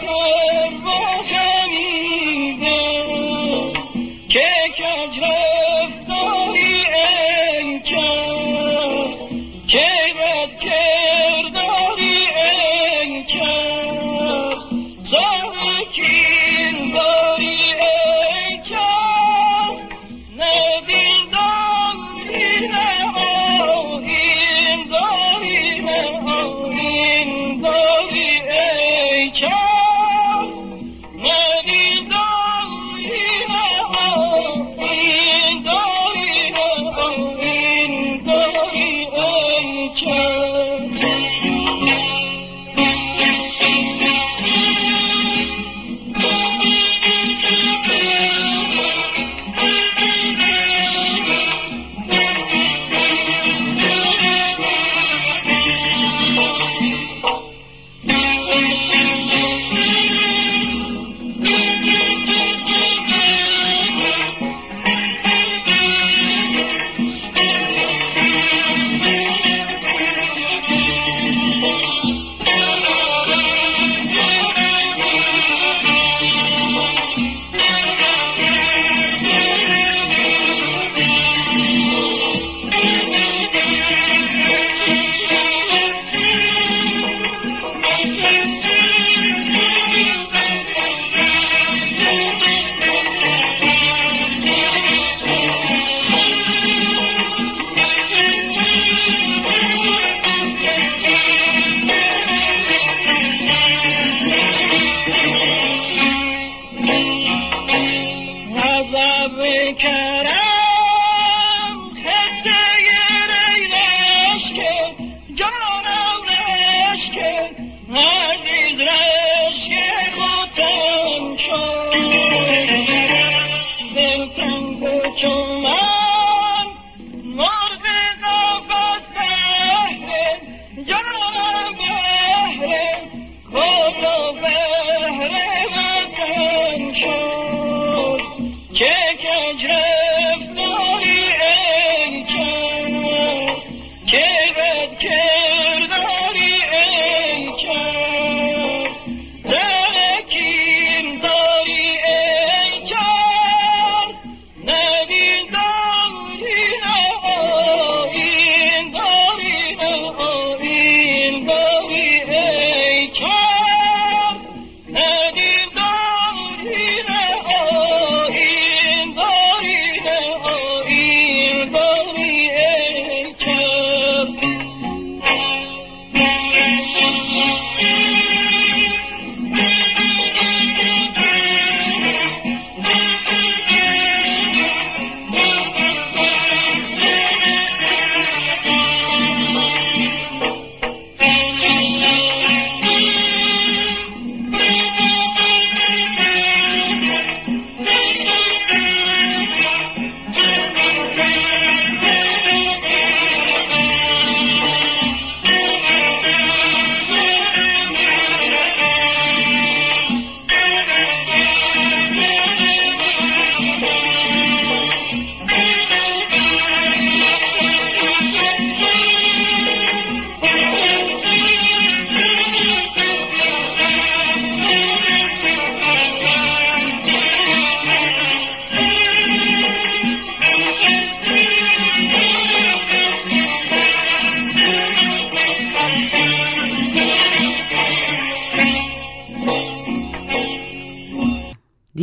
خون جوانان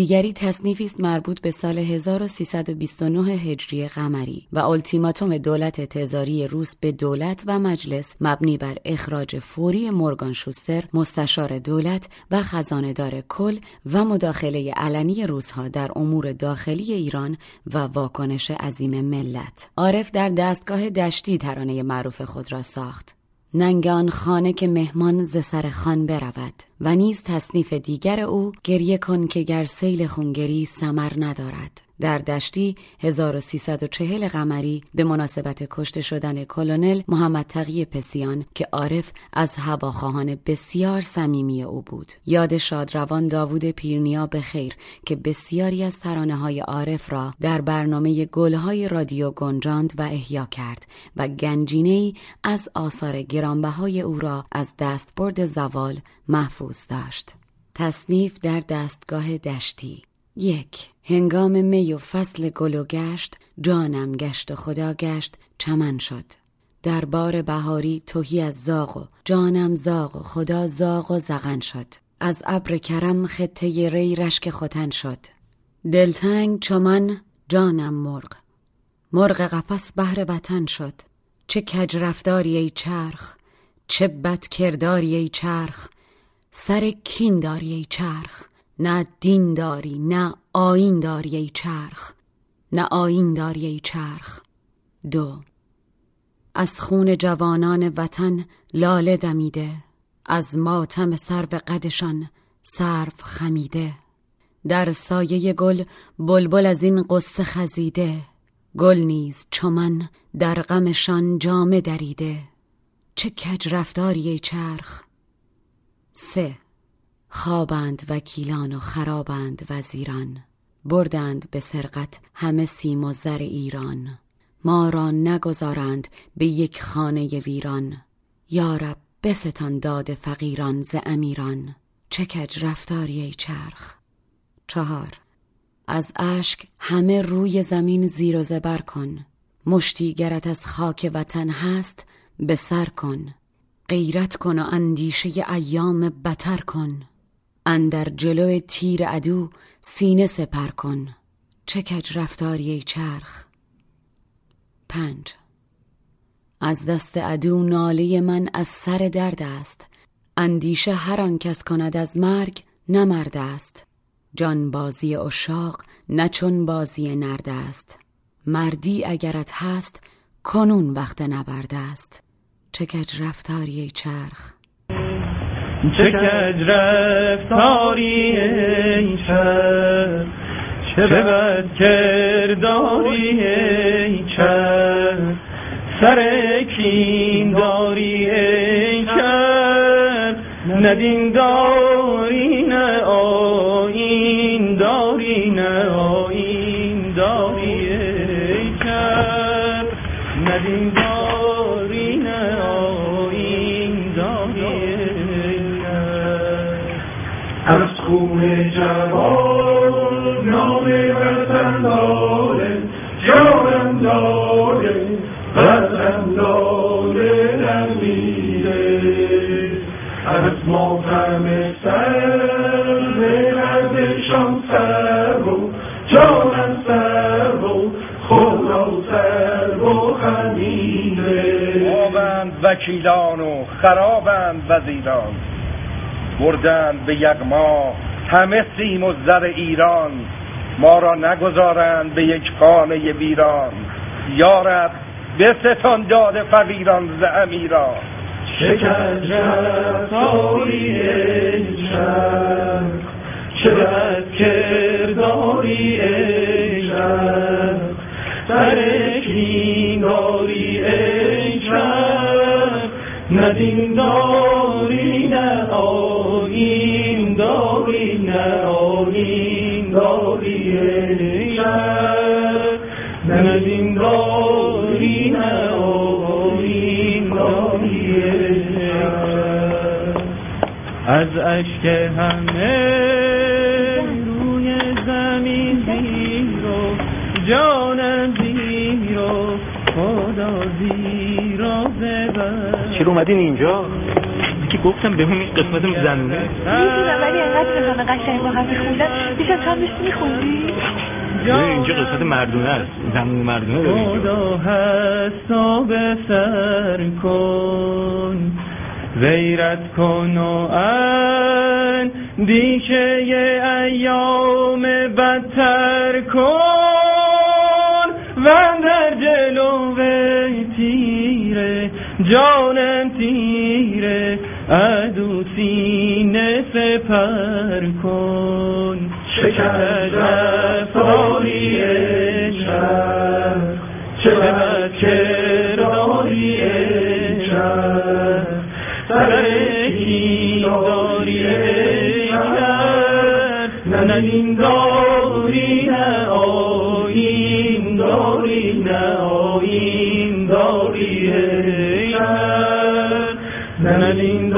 دیگری تصنیفی است مربوط به سال 1329 هجری قمری و التیماتوم دولت تزاری روس به دولت و مجلس مبنی بر اخراج فوری مورگان شوستر مستشار دولت و خزانهدار کل و مداخله علنی روزها در امور داخلی ایران و واکنش عظیم ملت. عارف در دستگاه دشتی ترانه معروف خود را ساخت. ننگان خانه که مهمان ز سر خان برود و نیز تصنیف دیگر او گریه کن که گر سیل خونگری سمر ندارد. در دشتی 1340 قمری به مناسبت کشته شدن کلونل محمد تقی پسیان که عارف از هواخواهان بسیار صمیمی او بود. یاد شادروان داوود پیرنیا به خیر که بسیاری از ترانه های عارف را در برنامه گلهای رادیو گنجاند و احیا کرد و گنجینه از آثار گرانبهای او را از دستبرد زوال محفوظ داشت. تصنیف در دستگاه دشتی یک هنگام می و فصل گل و گشت جانم گشت و خدا گشت چمن شد. در بار بهاری توهی از زاغ و جانم زاغ و خدا زاغ و زغن شد. از ابر کرم خطه ری رشک ختن شد. دلتنگ چمن جانم مرغ. مرغ قفس بهر وطن شد. چه کج رفتاری ای چرخ چه بد کرداری ای چرخ سر کین داری ای چرخ. نه دین داری نه آین داری ای چرخ. نه آین داری ای چرخ. دو از خون جوانان وطن لاله دمیده از ماتم سرو قدشان سرو خمیده. در سایه گل بلبل از این قصه خزیده گل نیز چمن در غمشان جامه دریده. چه کج رفتاری ای چرخ؟ سه خوابند وکیلان و خرابند وزیران. بردند به سرقت همه سیم و زر ایران. ما را نگذارند به یک خانه ویران. یارب بستان داد فقیران ز امیران. چه کج رفتاری چرخ؟ چهار از اشک همه روی زمین زیر و زبر کن. مشتی گرت از خاک وطن هست به سر کن. غیرت کن و اندیشه ایام بتر کن. اندر جلو تیر عدو سینه سپر کن. چه کج رفتاری چرخ؟ پنج. از دست عدو ناله من از سر درد است. اندیشه هر آن کس کند از مرگ نمرد است. جان بازی اشاق نه چون بازی نرد است. مردی اگرت هست کنون وقت نبرد است. چه کج رفتاری چرخ؟ چه کج رفتاری ای چرخ چه بد کرداری ای چرخ سر کین داری ای چرخ ندین داری نه آین داری نه از ماتم سر به نزدشان سر و جانم سر و خدا سر و خمیره. خوابند وکیلان و خرابند وزیران. بردند به یغما همه سیم و زر ایران. ما را نگذارند به یک خانه ویران. یارب به ستان داد فقیران ز امیران. شکر رفتاری چرخ چه بد کرداری ای چرخ سر کینگاری ای چرخ نه دین داری نه آیین داری نه آیین داری ای از اشک همه روی زمین زیر و جانم زیر و خدا زیر و ببر چرا اومدین اینجا؟ که گفتم به همین قسمت زنونه. می‌دونم ولی اینقدر رسانه قشنگ با هم میخوندن. بیش از هم میخوندی؟ اینجا قسمت مردونه است. زنونه مردونه داریم خدا حساب سر کن. غیرت کن و دیشه ایام بدتر کن. و در جلو تیره جانم تیره. عدو سینه سپر کن. شکر شهر. چقدر سرکی داری شهر نه این داری نه آین داری نه آین داری شهر نه این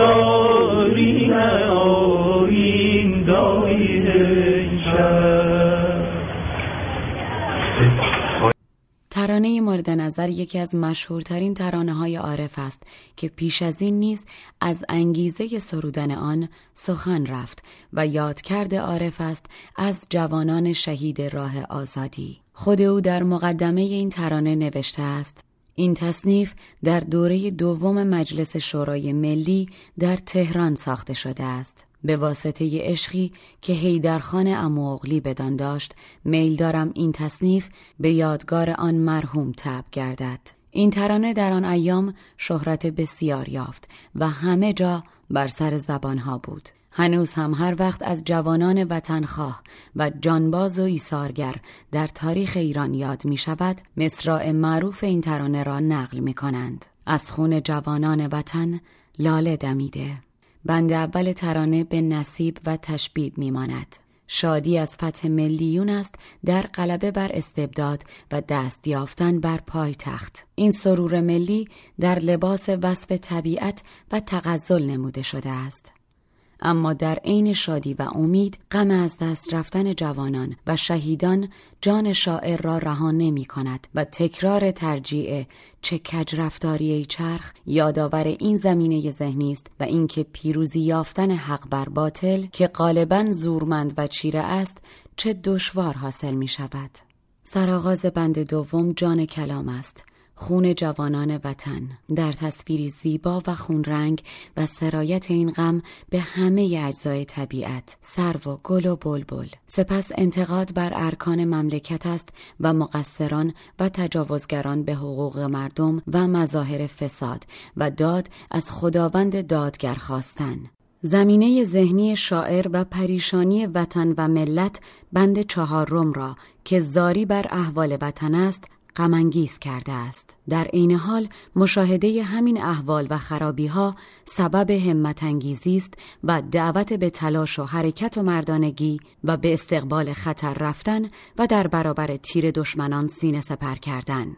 ترانه مورد نظر یکی از مشهورترین ترانه های عارف است که پیش از این نیز از انگیزه سرودن آن سخن رفت و یادکرد عارف است از جوانان شهید راه آزادی. خود او در مقدمه این ترانه نوشته است این تصنیف در دوره دوم مجلس شورای ملی در تهران ساخته شده است. به واسطه عشقی که هیدرخان اموغلی بدان داشت میل دارم این تصنیف به یادگار آن مرحوم تب گردد. این ترانه در آن ایام شهرت بسیار یافت و همه جا بر سر زبانها بود. هنوز هم هر وقت از جوانان وطنخواه و جانباز و ایثارگر در تاریخ ایران یاد می شود مصراع معروف این ترانه را نقل می کنند. از خون جوانان وطن لاله دمیده. بند اول ترانه به نصیب و تشبیب میماند. شادی از فتح ملیون است در غلبه بر استبداد و دست یافتن بر پای تخت. این سرور ملی در لباس وصف طبیعت و تغزل نموده شده است. اما در عین شادی و امید غم از دست رفتن جوانان و شهیدان جان شاعر را رها نمی کند و تکرار ترجیع چه کج رفتاری چرخ یادآور این زمینه ذهنی است و اینکه پیروزی یافتن حق بر باطل که غالبا زورمند و چیره است چه دشوار حاصل می شود. سرآغاز بند دوم جان کلام است. خون جوانان وطن. در تصویری زیبا و خونرنگ و سرایت این غم به همه اجزای طبیعت سر و گل و بلبل. سپس انتقاد بر ارکان مملکت است و مقصران و تجاوزگران به حقوق مردم و مظاهر فساد و داد از خداوند دادگر خواستن. زمینه ذهنی شاعر و پریشانی وطن و ملت بند چهارم را که زاری بر احوال وطن است غمانگیز کرده است. در عین حال مشاهده همین احوال و خرابی ها سبب همت انگیزی است و دعوت به تلاش و حرکت و مردانگی و به استقبال خطر رفتن و در برابر تیر دشمنان سینه سپر کردن.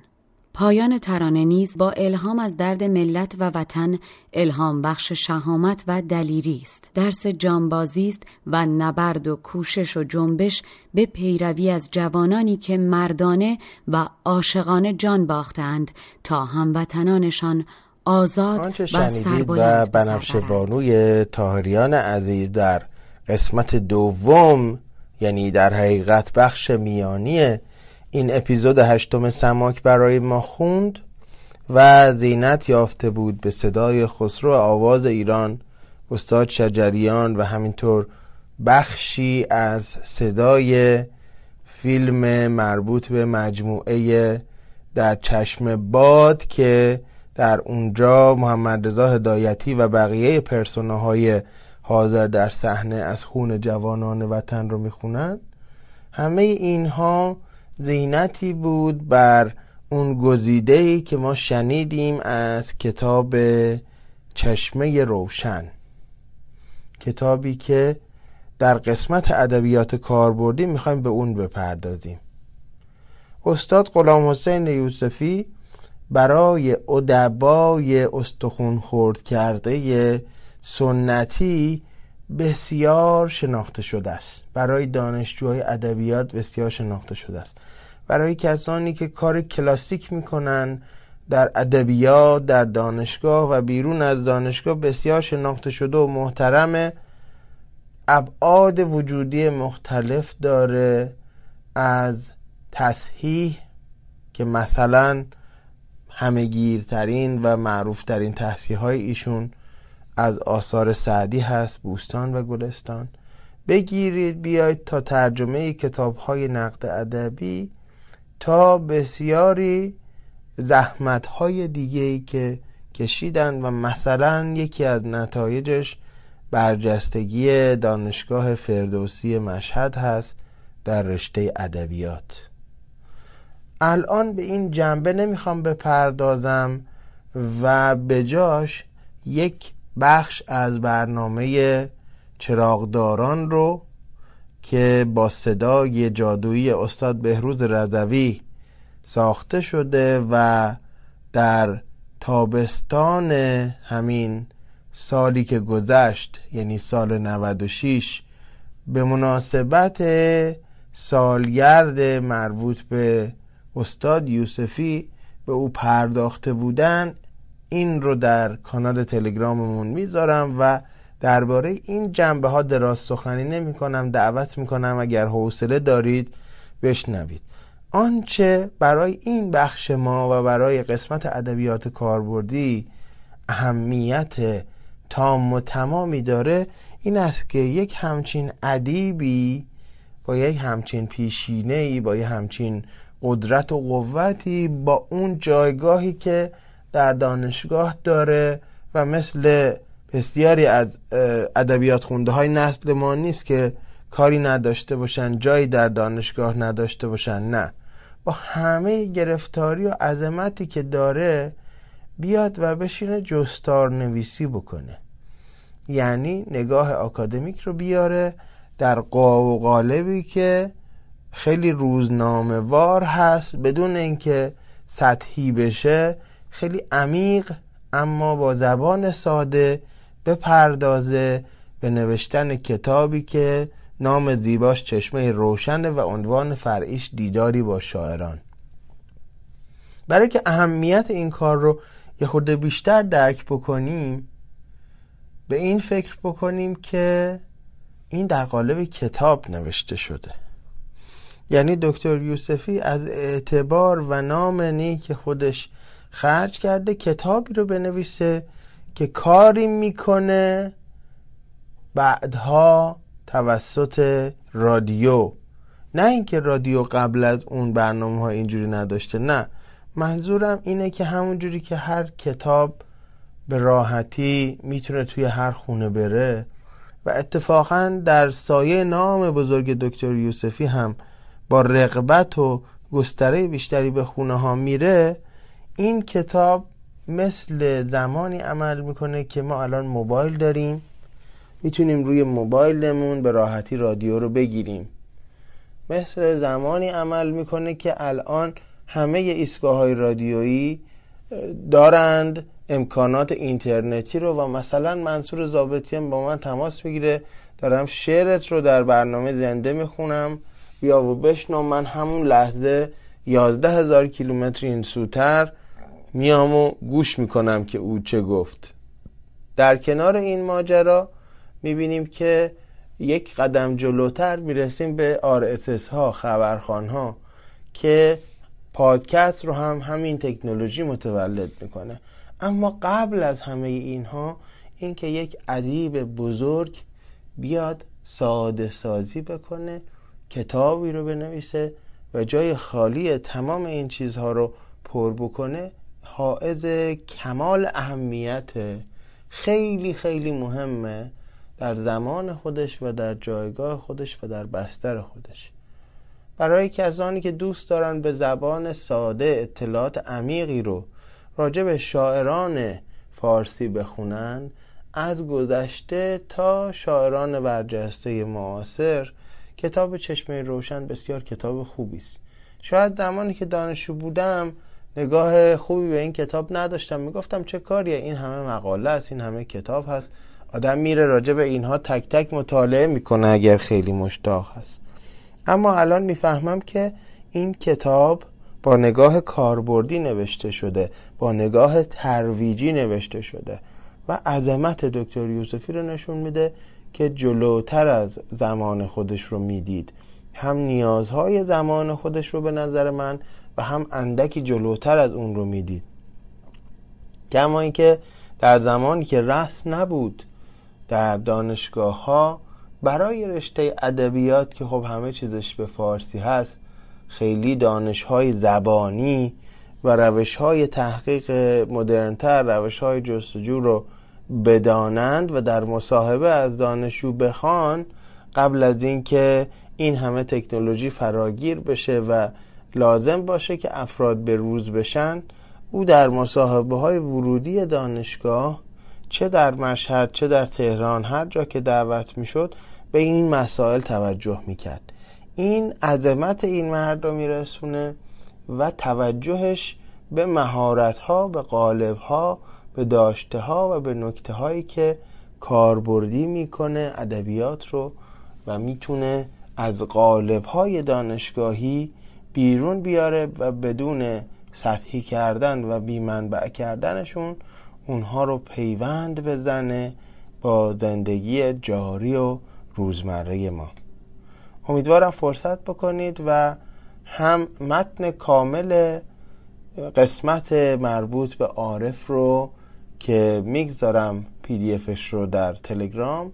پایان ترانه نیز با الهام از درد ملت و وطن الهام بخش شهامت و دلیری است. درس جانبازی است و نبرد و کوشش و جنبش به پیروی از جوانانی که مردانه و عاشقانه جان باختند تا هموطنانشان آزاد و شنیدید و بنفش بانوی تاهریان عزیز در قسمت دوم یعنی در حقیقت بخش میانی این اپیزود هشتم سماک برای ما خوند و زینت یافته بود به صدای خسرو آواز ایران استاد شجریان و همینطور بخشی از صدای فیلم مربوط به مجموعه در چشم باد که در اونجا محمد رضا هدایتی و بقیه پرسوناهای حاضر در صحنه از خون جوانان وطن رو می‌خونند همه اینها زینتی بود بر اون گزیده که ما شنیدیم از کتاب چشمه روشن. کتابی که در قسمت ادبیات کاربردی می‌خوایم به اون بپردازیم. استاد غلام حسین یوسفی برای ادبای استخون خورد کرده سنتی بسیار شناخته شده است. برای دانشجوهای ادبیات بسیار شناخته شده است. برای کسانی که کار کلاسیک می‌کنن در ادبیات در دانشگاه و بیرون از دانشگاه بسیار شناخته شده و محترمه ابعاد وجودی مختلف داره از تصحیح که مثلا همهگیرترین و معروفترین تصحیح های ایشون از آثار سعدی هست بوستان و گلستان. بگیرید بیاید تا ترجمه کتاب های نقد ادبی تا بسیاری زحمت های دیگه ای که کشیدن و مثلا یکی از نتایجش برجستگی دانشگاه فردوسی مشهد هست در رشته ادبیات. الان به این جنبه نمی‌خوام بپردازم و به جاش یک بخش از برنامه چراغداران رو که با صدای جادویی استاد بهروز رضوی ساخته شده و در تابستان همین سالی که گذشت یعنی سال 96 به مناسبت سالگرد مربوط به استاد یوسفی به او پرداخته بودن این رو در کانال تلگراممون می‌ذارم و درباره این جنبه ها دراز سخنی نمی کنم دعوت می کنم اگر حوصله دارید بشنوید. آنچه برای این بخش ما و برای قسمت ادبیات کاربردی اهمیت تام و تمامی داره این است که یک همچین ادیبی با یک همچین پیشینه ای با یک همچین قدرت و قوتی با اون جایگاهی که در دانشگاه داره و مثل بسیاری از ادبیات خونده های نسل ما نیست که کاری نداشته باشن جایی در دانشگاه نداشته باشن نه. با همه گرفتاری و عظمتی که داره بیاد و بشینه جستار نویسی بکنه. یعنی نگاه آکادمیک رو بیاره در قاب و قالبی که خیلی روزنامه وار هست بدون اینکه سطحی بشه. خیلی عمیق اما با زبان ساده بپردازه به نوشتن کتابی که نام زیباش چشمه روشنه و عنوان فرعیش دیداری با شاعران. برای که اهمیت این کار رو یه خورده بیشتر درک بکنیم به این فکر بکنیم که این در قالب کتاب نوشته شده. یعنی دکتر یوسفی از اعتبار و نام نیک خودش خرج کرده کتابی رو بنویسه که کاری می‌کنه بعدها توسط رادیو. نه اینکه رادیو قبل از اون برنامه ها اینجوری نداشته نه. منظورم اینه که همونجوری که هر کتاب به راحتی می‌تونه توی هر خونه بره و اتفاقا در سایه نام بزرگ دکتر یوسفی هم با رقبت و گستره بیشتری به خونه ها میره این کتاب مثل زمانی عمل می‌کنه که ما الان موبایل داریم. می‌تونیم روی موبایلمون به راحتی رادیو رو بگیریم. مثل زمانی عمل می‌کنه که الان همه ایستگاه های رادیویی دارند امکانات اینترنتی رو و مثلا منصور زابطی هم با من تماس می‌گیره. دارم شعرت رو در برنامه زنده می‌خونم. بیا و بشنو من همون لحظه یازده هزار کیلومتر این سوتر میام و گوش می‌کنم که او چه گفت. در کنار این ماجرا می‌بینیم که یک قدم جلوتر می‌رسیم به RSS ها خبرخان ها که پادکست رو هم همین تکنولوژی متولد می‌کنه. اما قبل از همه اینها اینکه یک ادیب بزرگ بیاد ساده سازی بکنه کتابی رو بنویسه و جای خالی تمام این چیزها رو پر بکنه حائز کمال اهمیت خیلی خیلی مهمه در زمان خودش و در جایگاه خودش و در بستر خودش. برای کسانی که دوست دارن به زبان ساده اطلاعات عمیقی رو راجع به شاعران فارسی بخونن از گذشته تا شاعران برجسته معاصر کتاب چشمه روشن بسیار کتاب خوبی است شاید زمانی که دانشجو بودم نگاه خوبی به این کتاب نداشتم. می‌گفتم چه کاریه؟ این همه مقاله است این همه کتاب هست. آدم میره راجع به اینها تک تک مطالعه می‌کنه اگر خیلی مشتاق هست. اما الان می‌فهمم که این کتاب با نگاه کاربردی نوشته شده با نگاه ترویجی نوشته شده و عظمت دکتر یوسفی رو نشون میده که جلوتر از زمان خودش رو می‌دید. هم نیازهای زمان خودش رو به نظر من و هم اندکی جلوتر از اون رو می‌دید. کما اینکه در زمانی که رسم نبود در دانشگاه ها برای رشته ادبیات که خب همه چیزش به فارسی هست خیلی دانش های زبانی و روش های تحقیق مدرنتر روش های جستجو رو بدانند و در مصاحبه از دانشجو بخوان قبل از اینکه این همه تکنولوژی فراگیر بشه و لازم باشه که افراد به روز بشن او در مصاحبه های ورودی دانشگاه چه در مشهد چه در تهران هر جا که دعوت می‌شد به این مسائل توجه می‌کرد. این عظمت این مرد رو میرسونه و توجهش به مهارت ها به قالب ها به داشته ها و به نکته هایی که کاربردی می‌کنه ادبیات رو و می‌تونه از قالب های دانشگاهی بیرون بیاره و بدون سطحی کردن و بیمنبع کردنشون اونها رو پیوند بزنه با زندگی جاری و روزمره ما. امیدوارم فرصت بکنید و هم متن کامل قسمت مربوط به عارف رو که می‌گذارم پی دی افش رو در تلگرام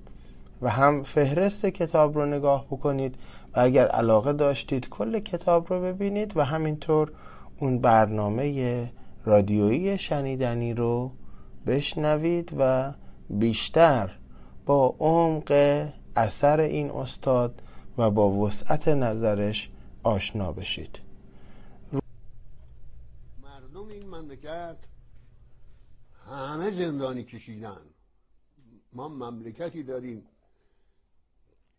و هم فهرست کتاب رو نگاه بکنید. و اگر علاقه داشتید کل کتاب رو ببینید و همینطور اون برنامه رادیویی شنیدنی رو بشنوید و بیشتر با عمق اثر این استاد و با وسعت نظرش آشنا بشید. مردم این مملکت همه زندانی کشیدن. ما مملکتی داریم.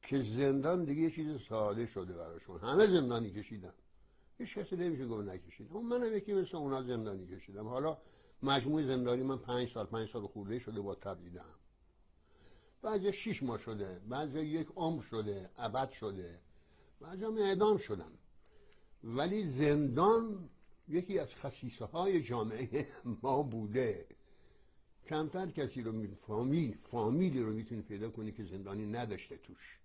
که زندان دیگه یه چیز ساده شده براشون. همه زندانی کشیدن. هیچ کسی نمیشه گفت نکشید. اون منم یکی مثل اونا زندانی کشیدم. حالا مجموع زندانی من پنج سال پنج سال خورده شده با تبدیدم بعضی شیش ماه شده بعضی یک عمر شده ابد شده. بعضی هم اعدام شدن. ولی زندان یکی از خصیصه های جامعه ما بوده. کمتر کسی رو فامیل فامیلی رو می‌تونی پیدا کنی که زندانی نداشته توش.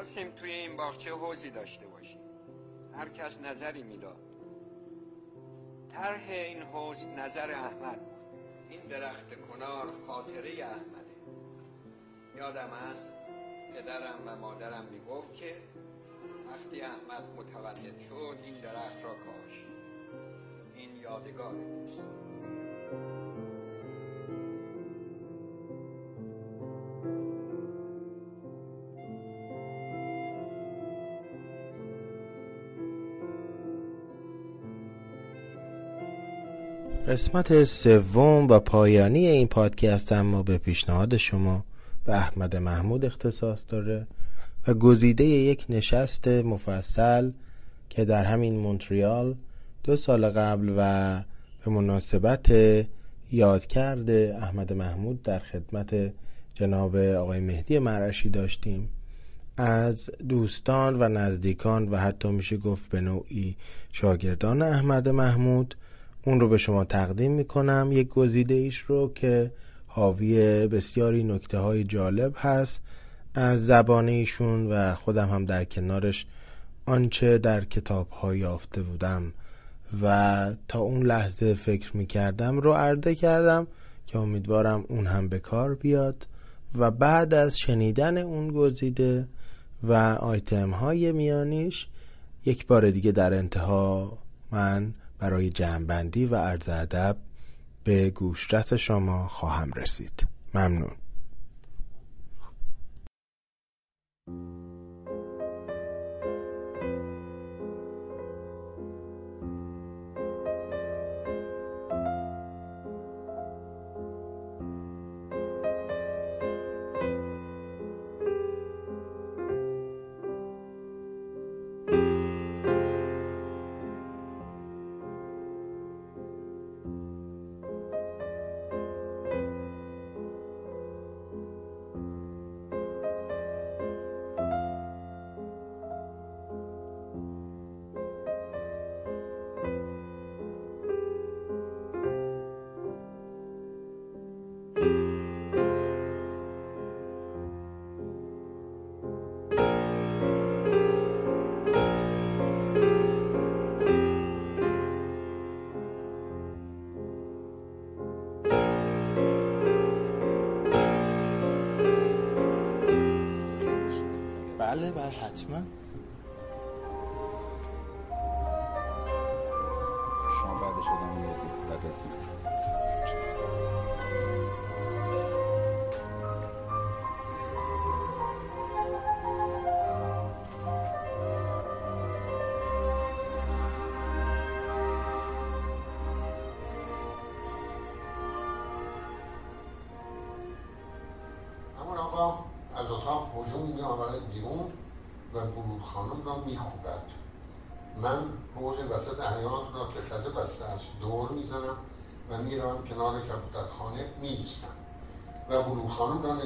می‌خواستیم توی این باغچه حوزی داشته باشیم. هر کس نظری می‌داد. طرح این حوز نظر احمد این درخت کنار خاطره احمده. یادم است پدرم و مادرم می‌گفت که وقتی احمد متولد شد این درخت را کاش این یادگار دوست. قسمت سوم و پایانی این پادکست اما به پیشنهاد شما به احمد محمود اختصاص داره و گزیده یک نشست مفصل که در همین مونتریال دو سال قبل و به مناسبت یادکرد احمد محمود در خدمت جناب آقای مهدی مرشی داشتیم. از دوستان و نزدیکان و حتی میشه گفت به نوعی شاگردان احمد محمود اون رو به شما تقدیم می‌کنم. یک گزیده ایش رو که حاوی بسیاری نکته های جالب هست از زبان ایشون و خودم هم در کنارش آنچه در کتاب ها یافته بودم و تا اون لحظه فکر می‌کردم رو عرضه کردم که امیدوارم اون هم به کار بیاد و بعد از شنیدن اون گزیده و آیتم های میانیش یک بار دیگه در انتها من برای جمعبندی و عرض ادب به گوشرس شما خواهم رسید. ممنون.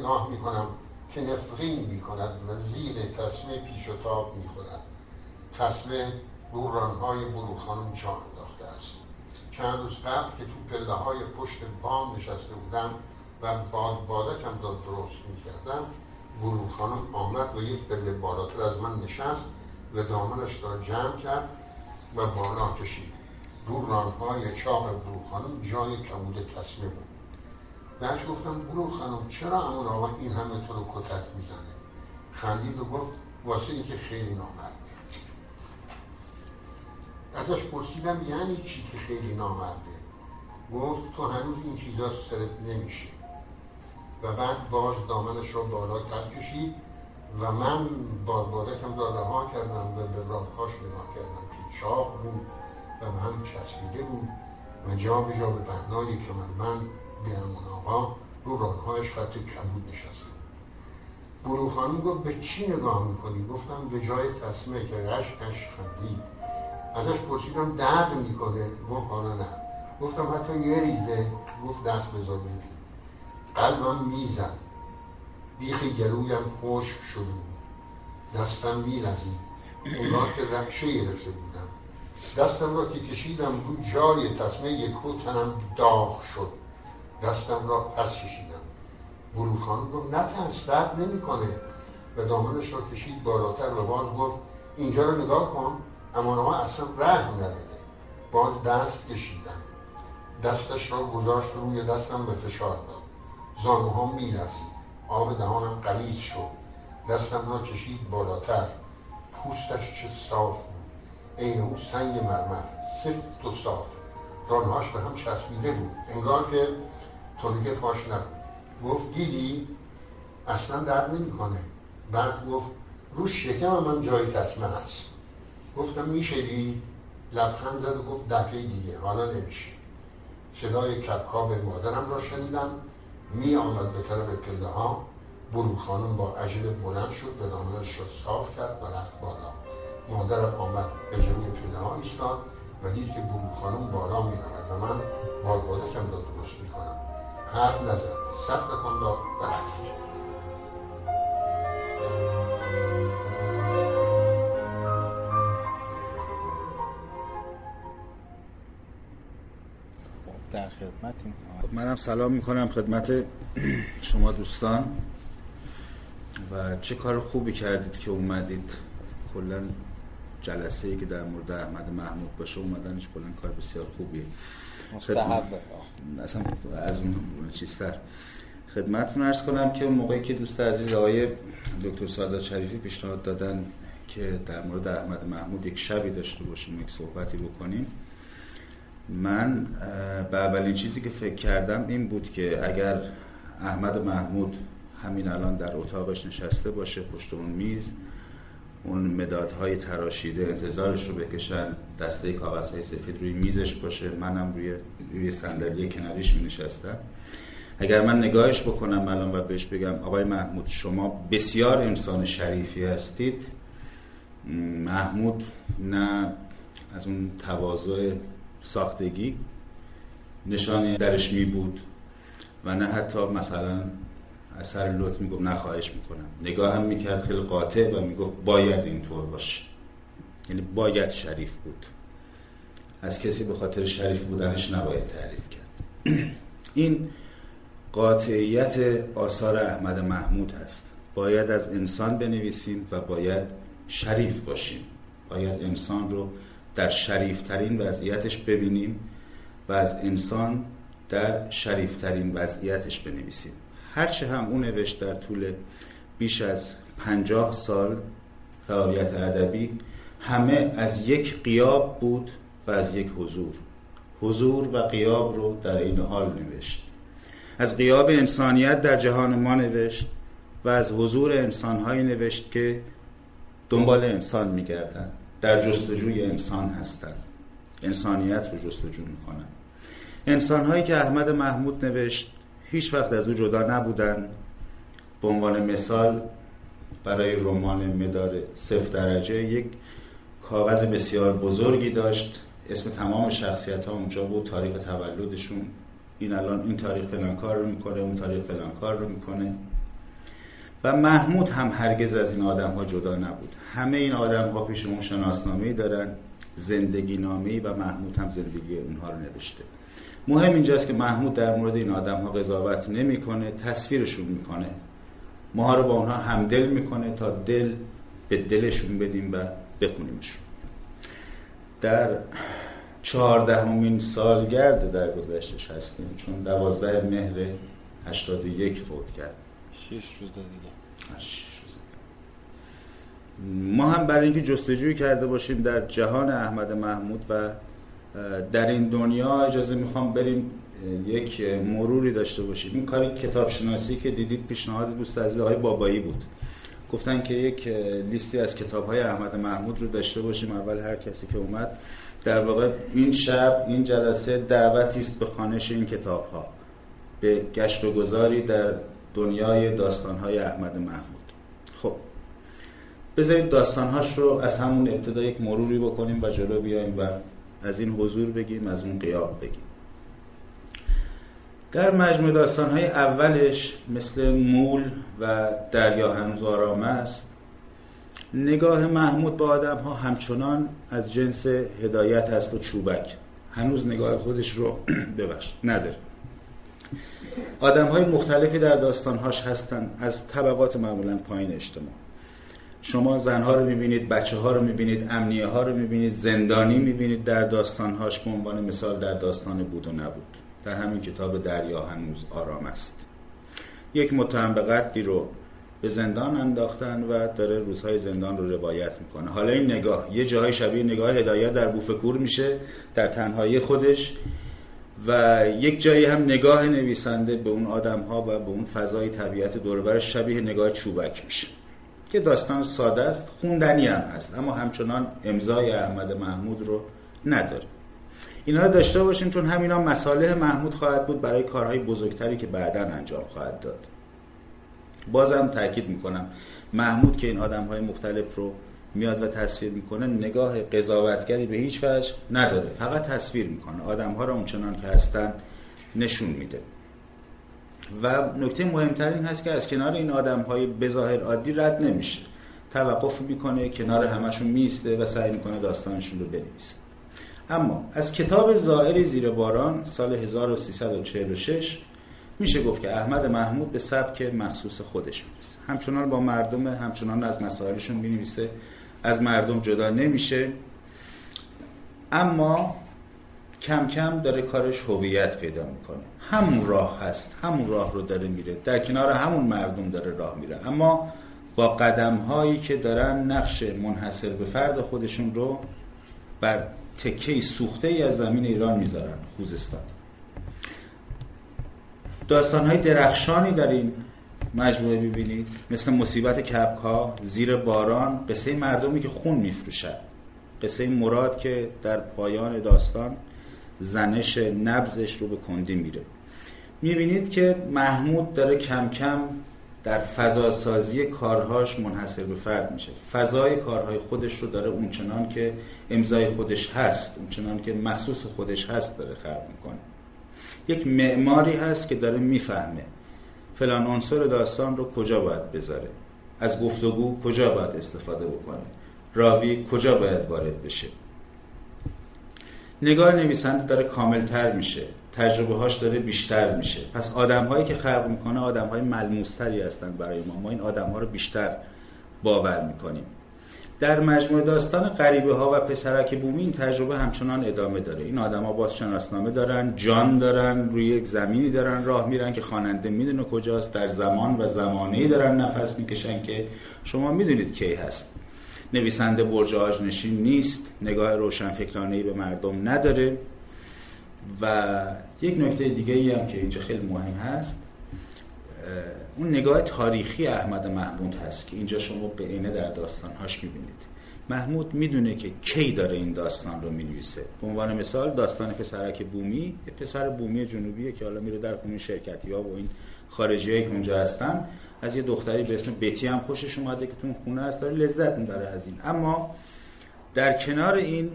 نگاه می‌کنم که نفرین می‌کند و زیر تسمه پیش و تاب می‌خورد. تسمه رو رانهای بلور خانم جا انداخته است. چند روز قبل که تو پله های پشت بام نشسته بودم و باد بادکم را درست می‌کردم بلور خانم آمد و یک پله بالاتر از من نشست و دامنش را جمع کرد و بالا کشید. رو رانهای چاق بلور خانم جای کمود تسمه بود. بهش گفتم بلور خانم چرا امون آقا این همه تو رو کتک می‌زنه؟ خندید و گفت واسه اینکه خیلی نامرده ازش پرسیدم یعنی چی که خیلی نامرده؟ گفت تو هنوز این چیزا سرت نمیشه. و بعد باز دامنش را بالا تر کشید و من با بادکم را رها کردم و به راههاش نگاه کردم که چاق بود و به هم چسبیده بود و جا به جا به پهنای کمربند به امون آقا رو رانهایش خط کبود نشسته برو خانم گفت به چی نگاه می‌کنی؟ گفتم به جای تصمه که غش خندید ازش پرسیدم درد می‌کنه؟ گفت حالا نه گفتم حتی یه ریزه. گفت دست بذار ببین قلبم میزن بیخ گلویم خشک شده بود. دستم میلزید انگار که رکشه گرفته بودم. دستم را که کشیدم رو جای تصمه یکو تنم داغ شد. دستم را پس کشیدم. بلور خانم گفت نترس درد نمی‌کنه. و دامنش را کشید بالاتر و باز گفت اینجا رو نگاه کن اما آقا اصلا رحم نداره باز دست کشیدم. دستش را گذاشت روی دستم به فشار داد. زانوها میلرزید. آب دهانم قلیز شد. دستم را کشید بالاتر. پوستش چه صاف بود. عین اون سنگ مرمر سفت و صاف. رانهاش به هم چسبیده بود. انگار که تونیکه پاش نبود. گفت دیدی؟ اصلا درد نمی‌کنه. بعد گفت رو شکم من جای تصمه هست. گفتم میشه دید لبخند زد و گفت دفعه دیگه. حالا نمیشه. صدای کپکاب مادرم را شنیدم. می آمد به طرف پله ها. برو خانم با عجله بلند شد و دامنش را صاف کرد و رفت بالا. مادرم آمد به جلوی پله ها ایستاد و دید که برو خانم بالا می رود و من بادبادکم را درست می کنم حرف نزد سخت کن داد و رفت در خدمتیم خب منم سلام می‌کنم خدمت شما دوستان. و چه کار خوبی کردید که اومدید؟ کلا جلسه ای که در مورد احمد محمود باشه اومدنش کلا کار بسیار خوبیه. مستحبه اصلا از اون چیزتر. خدمتتون ارز کنم که اون موقعی که دوست عزیز آقای دکتر سعادت شریفی پیشنهاد دادن که در مورد احمد محمود یک شبی داشته باشیم یک صحبتی بکنیم من به اولین چیزی که فکر کردم این بود که اگر احمد محمود همین الان در اتاقش نشسته باشه پشت اون میز اون مدادهای تراشیده انتظارش رو بکشن دسته کاغذهای سفید روی میزش باشه. منم روی روی صندلی کناریش می نشستم اگر من نگاهش بکنم الان و بهش بگم آقای محمود شما بسیار انسان شریفی هستید. محمود نه از اون تواضع ساختگی نشانی درش می بود و نه حتی مثلا اثر لطف می‌گفت نخواهش می‌کنم. نگاه هم می‌کرد خیلی قاطع و می‌گفت باید اینطور باشه. یعنی باید شریف بود. از کسی به خاطر شریف بودنش نباید تعریف کرد. این قاطعیت آثار احمد محمود هست. باید از انسان بنویسیم و باید شریف باشیم. باید انسان رو در شریفترین وضعیتش ببینیم و از انسان در شریفترین وضعیتش بنویسیم. هرچه هم اون نوشت در طول بیش از پنجاه سال فعالیت ادبی همه از یک قیاب بود و از یک حضور. حضور و قیاب رو در این حال نوشت. از قیاب انسانیت در جهان ما نوشت و از حضور انسانهایی نوشت که دنبال انسان میگردن در جستجوی انسان هستند. انسانیت رو جستجو می‌کنن انسانهایی که احمد محمود نوشت هیچ وقت از او جدا نبودن. به عنوان مثال برای رمان مدار صفر درجه یک کاغذ بسیار بزرگی داشت. اسم تمام شخصیت ها اونجا بود تاریخ تولدشون. این الان این تاریخ فلان کار رو می‌کنه اون تاریخ فلان کار رو می‌کنه. و محمود هم هرگز از این آدم ها جدا نبود. همه این آدم ها پیش اون شناسنامه دارن زندگی نامه و محمود هم زندگی اونها رو نوشته. مهم اینجاست که محمود در مورد این آدم ها قضاوت نمی‌کنه تصویرشون می‌کنه. ما رو با اونها همدل می‌کنه تا دل به دلشون بدیم و بخونیمشون. در چهاردهمین سالگرد در گذشتش هستیم چون دوازده مهر 81 فوت کرد. شش روز دیگه. ما هم برای اینکه جستجوی کرده باشیم در جهان احمد محمود و در این دنیا اجازه می‌خوام بریم یک مروری داشته باشیم. این کاری کتاب شناسی که دیدید پیشنهاد دوست عزیز های بابایی بود. گفتن که یک لیستی از کتاب های احمد محمود رو داشته باشیم. اول هر کسی که اومد. در واقع این شب این جلسه دعوتی است به خانش این کتاب ها به گشت و گذاری در دنیای داستان های احمد محمود. خب بذارید داستانهاش رو از همون ابتدا یک مروری بکنیم و جلو بیایم و از این حضور بگیم از اون قیاب بگیم. در مجموع داستانهای اولش مثل مول و دریا هنوز آرام است نگاه محمود با آدم ها همچنان از جنس هدایت است و چوبک. هنوز نگاه خودش رو ببخش نداره. آدم های مختلفی در داستانهاش هستن از طبقات معمولا پایین اجتماع. شما زنها رو می‌بینید بچه ها رو می‌بینید امنیه ها رو می‌بینید زندانی می‌بینید در داستانهاش به عنوان مثال در داستان بود و نبود. در همین کتاب دریا هنوز آرام است. یک متهم به قتلی رو به زندان انداختن و داره روزهای زندان رو روایت می‌کنه. حالا این نگاه یه جاهای شبیه نگاه هدایت در بوفکور میشه در تنهایی خودش و یک جایی هم نگاه نویسنده به اون آدم ها و به اون فضای طبیعت دوربرش شبیه نگاه چوبک میشه. که داستان ساده است خوندنی هم هست اما همچنان امضای احمد محمود رو نداره. اینا رو داشته باشیم چون همینا مساله محمود خواهد بود برای کارهای بزرگتری که بعدا انجام خواهد داد. بازم تاکید می‌کنم محمود که این آدم های مختلف رو میاد و تصویر می‌کنه نگاه قضاوتگری به هیچ وجه نداره. فقط تصویر می‌کنه. آدم ها رو اونچنان که هستن نشون میده. و نکته مهمتر این هست که از کنار این آدم های بظاهر عادی رد نمیشه. توقف می‌کنه کنار همشون میسته و سعی می‌کنه داستانشون رو بنویسه. اما از کتاب زائری زیر باران سال 1346 میشه گفت که احمد محمود به سبک مخصوص خودش می‌رسه. همچنان با مردم همچنان از مسائلشون می‌نویسه. از مردم جدا نمیشه. اما کم کم داره کارش هویت پیدا می‌کنه. همون راه هست همون راه رو داره میره. در کنار همون مردم داره راه میره. اما با قدم هایی که دارن نقش منحصر به فرد خودشون رو بر تکه سوخته ای از زمین ایران می‌ذارن خوزستان. داستان های درخشانی در این مجموعه می‌بینید. مثل مصیبت کپک ها زیر باران قصه مردمی که خون میفروشن. قصه مراد که در پایان داستان زنش نبزش رو به کندی میره. می‌بینید که محمود داره کم کم در فضاسازی کارهاش منحصر به فرد میشه. فضای کارهای خودش رو داره اونچنان که امضای خودش هست اونچنان که مخصوص خودش هست داره خلق می‌کنه. یک معماری هست که داره می‌فهمه فلان عنصر داستان رو کجا باید بذاره. از گفتگو کجا باید استفاده بکنه؟ راوی کجا باید وارد بشه؟ نگاه نویسنده داره کاملتر میشه. تجربه هاش داره بیشتر میشه. پس آدم هایی که خلق می‌کنه آدم های ملموستری هستن برای ما. ما این آدم ها رو بیشتر باور می‌کنیم. در مجموع داستان غریبه ها و پسرک بومی این تجربه همچنان ادامه داره. این آدما باز شناسنامه دارن جان دارن روی یک زمینی دارن راه میرن که خواننده می‌دونه کجاست در زمان و زمانه دارن نفس می‌کشن که شما می‌دونید کی هست. نویسنده برج نشین نیست نگاه روشنفکرانه به مردم نداره. و یک نکته دیگه ای هم که اینجا خیلی مهم هست اون نگاه تاریخی احمد محمود هست که اینجا شما به عینه در داستانهاش می‌بینید. محمود می‌دونه که کی داره این داستان رو می‌نویسه. به عنوان مثال داستان پسرک بومی پسر بومی جنوبیه که حالا میره در خونه شرکتی ها و این خارجی که اونجا هستن. از یه دختری به اسم بتی هم خوشش اومده که تو خونه هست داره لذت می‌بره از این. اما در کنار این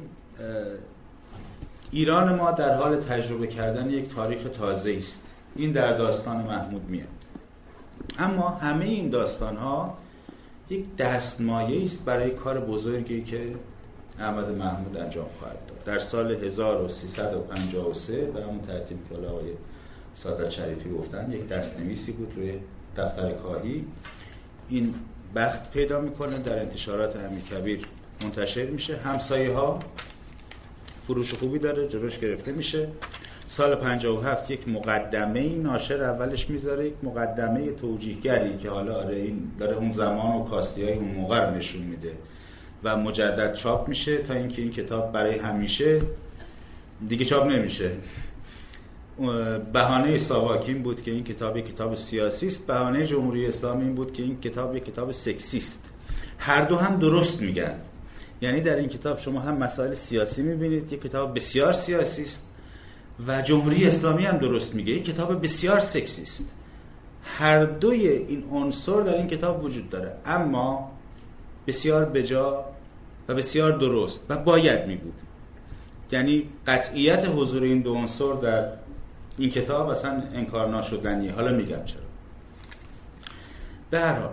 ایران ما در حال تجربه کردن یک تاریخ تازه است. این در داستان محمود میاد. اما همه این داستان ها یک دستمایه است برای کار بزرگی که احمد محمود انجام خواهد داد. در سال 1353 به همون ترتیب که آقای سادات شریفی گفتن یک دستنویسی بود روی دفتر کاهی این بخت پیدا می‌کنه در انتشارات امیر کبیر. منتشر میشه. همسایه ها فروش خوبی داره جلوش گرفته میشه. سال 57 یک مقدمه ای ناشر اولش می‌ذاره یک مقدمه توجیهگری که حالا آره این داره اون زمان و کاستی های اون موقع نشون میده و مجدد چاپ میشه تا اینکه این کتاب برای همیشه دیگه چاپ نمیشه. بهانه ساواکین بود که این کتاب یک کتاب سیاسی است. بهانه جمهوری اسلامی این بود که این کتاب یک کتاب سکسی است. هر دو هم درست میگن. یعنی در این کتاب شما هم مسائل سیاسی می‌بینید. یک کتاب بسیار سیاسی است و جمهوری اسلامی هم درست میگه. یک کتاب بسیار سکسی است. هر دوی این عنصر در این کتاب وجود داره. اما بسیار بجا و بسیار درست و باید می بود یعنی قطعیت حضور این دو عنصر در این کتاب اصلا انکار ناشدنیه حالا میگم چرا. به هر حال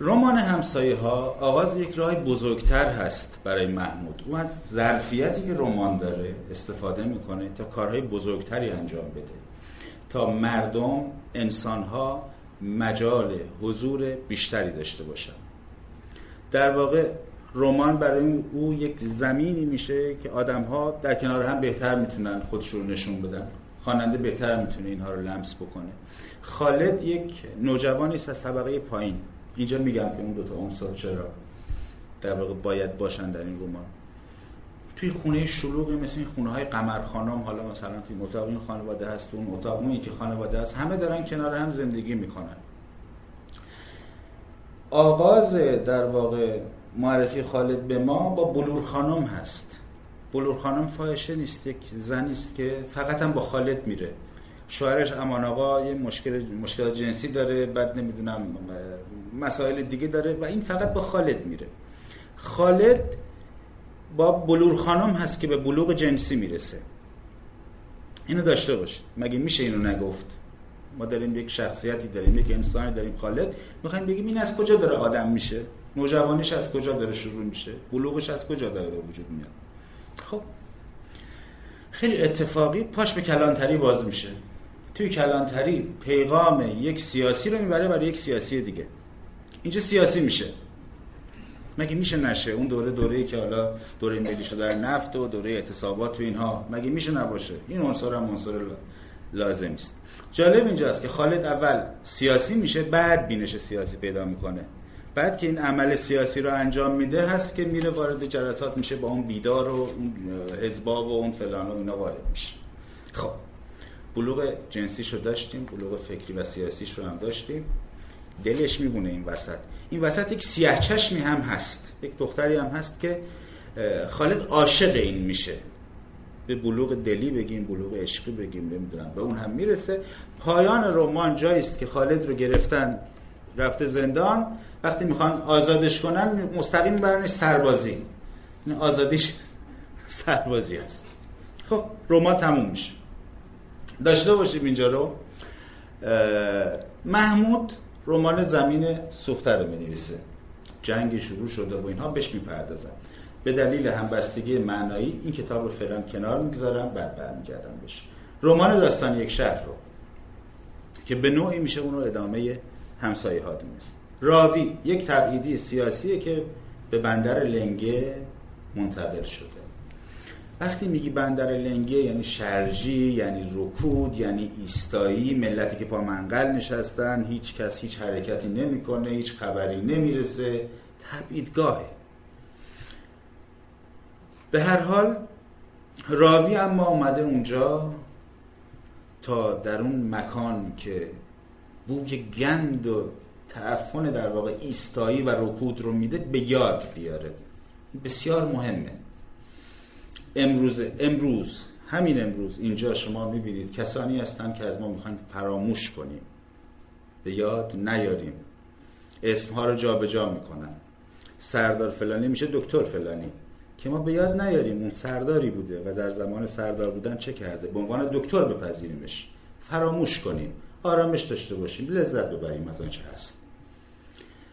رمان همسایه ها آغاز یک راه بزرگتر هست برای محمود. او از ظرفیتی که رمان داره استفاده می‌کنه تا کارهای بزرگتری انجام بده. تا مردم انسانها مجال حضور بیشتری داشته باشن در واقع رمان برای او یک زمینی میشه که آدم ها در کنار هم بهتر می‌تونن خودشون رو نشون بدن. خواننده بهتر می‌تونه اینها رو لمس بکنه. خالد یک نوجوانی است از طبقه پایین. اینجا میگم که اون دوتا عنصر چرا در واقع باید باشن در این رمان. توی خونه شلوغی مثل این خونه های قمر خانم حالا مثلا توی اتاق این خانواده هست اون اتاق اون که خانواده هست همه دارن کنار هم زندگی می‌کنن. آغاز در واقع معرفی خالد به ما با بلور خانم هست. بلور خانم فاحشه نیست یک زنی است که فقط هم با خالد میره. شوهرش امان آقا یه مشکل مشکل جنسی داره بعد نمی‌دونم مسائل دیگه داره و این فقط با خالد میره. خالد با بلور خانم هست که به بلوغ جنسی می‌رسه. اینو داشته باشید. مگه میشه اینو نگفت؟ ما داریم یک شخصیتی داریم یک انسانی داریم. خالد می‌خوایم بگیم این از کجا داره آدم میشه؟ نوجوانیش از کجا داره شروع میشه؟ بلوغش از کجا داره به وجود میاد؟ خب. خیلی اتفاقی پاش به کلانتری باز میشه. توی کلانتری پیغام یک سیاسی رو می‌بره برای یک سیاسی دیگه. اینجا سیاسی میشه. مگه میشه نشه؟ اون دوره دوره که حالا دوره ملی شده در نفت و دوره اعتصابات تو اینها. مگه میشه نباشه؟ این عنصر هم عنصر لازم است جالب اینجاست که خالد اول سیاسی میشه بعد بینش سیاسی پیدا می‌کنه. بعد که این عمل سیاسی رو انجام میده هست که میره وارد جلسات میشه با اون بیدار و اون حزبا و اون فلان و اینا وارد میشه. خب بلوغ جنسیش رو داشتیم بلوغ فکری و سیاسیش رو هم داشتیم. دلش میبونه این وسط. این وسط یک سیاه چشمی هم هست. یک دختری هم هست که خالد عاشق این میشه. به بلوغ دلی بگیم بلوغ عشقی بگیم نمی‌دونم. به اون هم می‌رسه. پایان رمان جایی است که خالد رو گرفتن رفته زندان وقتی می‌خوان آزادش کنن مستقیم برنش سربازی. این آزادیش سربازی هست خب رمان تموم میشه. داشته باشیم اینجا رو. محمود رمان زمین سوخته رو می جنگ شروع شده و اینها بهش می‌پردازن. به دلیل همبستگی معنایی این کتاب رو فعلا کنار می‌گذارم بعد برمیگردم بهش. رمان داستان یک شهر رو که به نوعی میشه اون رو ادامه همسایه ها دونست. راوی یک تبعیدی سیاسیه که به بندر لنگه منتقل شده. وقتی میگی بندر لنگه یعنی شرجی یعنی رکود یعنی ایستایی ملتی که پا منقل نشستن هیچ کس هیچ حرکتی نمی‌کنه هیچ خبری نمی‌رسه تبعیدگاهه. به هر حال راوی اما اومده اونجا تا در اون مکان که بوی گند و تعفن در واقع ایستایی و رکود رو میده به یاد بیاره. بسیار مهمه. امروز امروز همین امروز اینجا شما می‌بینید کسانی هستن که از ما می‌خواین فراموش کنیم. به یاد نیاریم. اسمها رو جابجا جا می‌کنن. سردار فلانی میشه دکتر فلانی. که ما به یاد نیاریم اون سرداری بوده و در زمان سردار بودن چه کرده؟ به عنوان دکتر بپذیریمش. فراموش کنیم. آرامش داشته باشیم لذت ببریم از آنچه هست.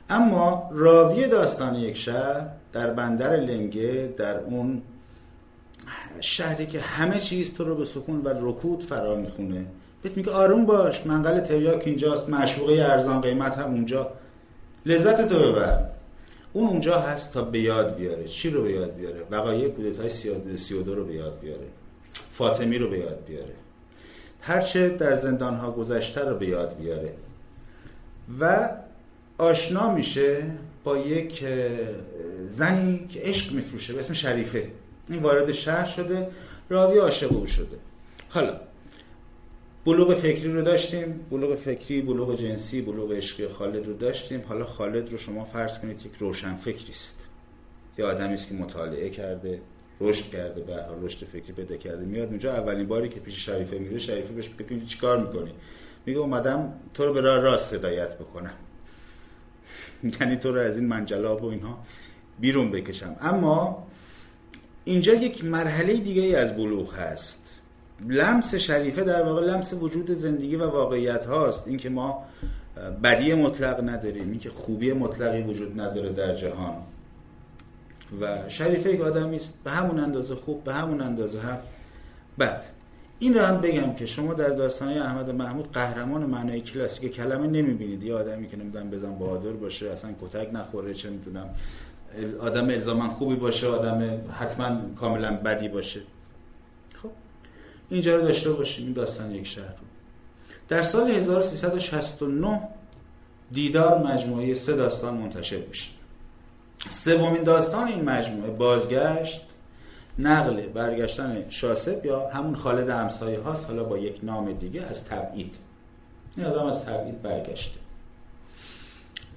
اما راوی داستان یک شهر در بندر لنگه در اون شهری که همه چیز تو رو به سکون و رکود فرا می‌خونه. بهت میگه آروم باش منقل تریاک اینجاست معشوقه ارزان قیمت هم اونجا. لذت تو ببر. اون اونجا هست تا به یاد بیاره. چی رو به یاد بیاره؟ وقایع کودتای 32 رو به یاد بیاره. فاطمی رو به یاد بیاره. هرچه در زندان ها گذشته رو به یاد بیاره. و آشنا میشه با یک زنی که عشق میفروشه به اسم شریفه. این وارد شهر شده راوی عاشق او شده. حالا بلوغ فکری رو داشتیم بلوغ فکری بلوغ جنسی بلوغ عشقی خالد رو داشتیم. حالا خالد رو شما فرض کنید یک روشن فکری است. یه آدمی است که مطالعه کرده. رشد کرده به حال رشد فکری پیدا کرده. میاد اونجا اولین باری که پیش شریفه میره شریفه بهش میگه چیکار می‌کنی؟ میگه اومدم تو رو به راه راست هدایت بکنم. یعنی تو رو از این منجلاب و اینها بیرون بکشم. اما اینجا یک مرحله دیگه ای از بلوغ هست. لمس شریفه در واقع لمس وجود زندگی و واقعیت هاست. اینکه ما بدی مطلق نداریم اینکه خوبی مطلقی وجود نداره در جهان. و شریفه یک آدمی است. به همون اندازه خوب به همون اندازه هم بد این رو هم بگم که شما در داستانهای احمد محمود قهرمان معنای کلاسیک کلمه نمی‌بینید. یه آدمی که نمی‌دونم بزن بهادر باشه اصلا کتک نخوره چه می‌دونم آدم الزاما خوبی باشه آدم حتما کاملا بدی باشه. خب اینجا رو داشته باشیم. این داستان یک شهر رو. در سال 1369 دیدار مجموعه سه داستان منتشر میشه. سومین داستان این مجموعه بازگشت نقل برگشتن شاسب یا همون خالد همسایه هاست حالا با یک نام دیگه از تبعید. این آدم از تبعید برگشته.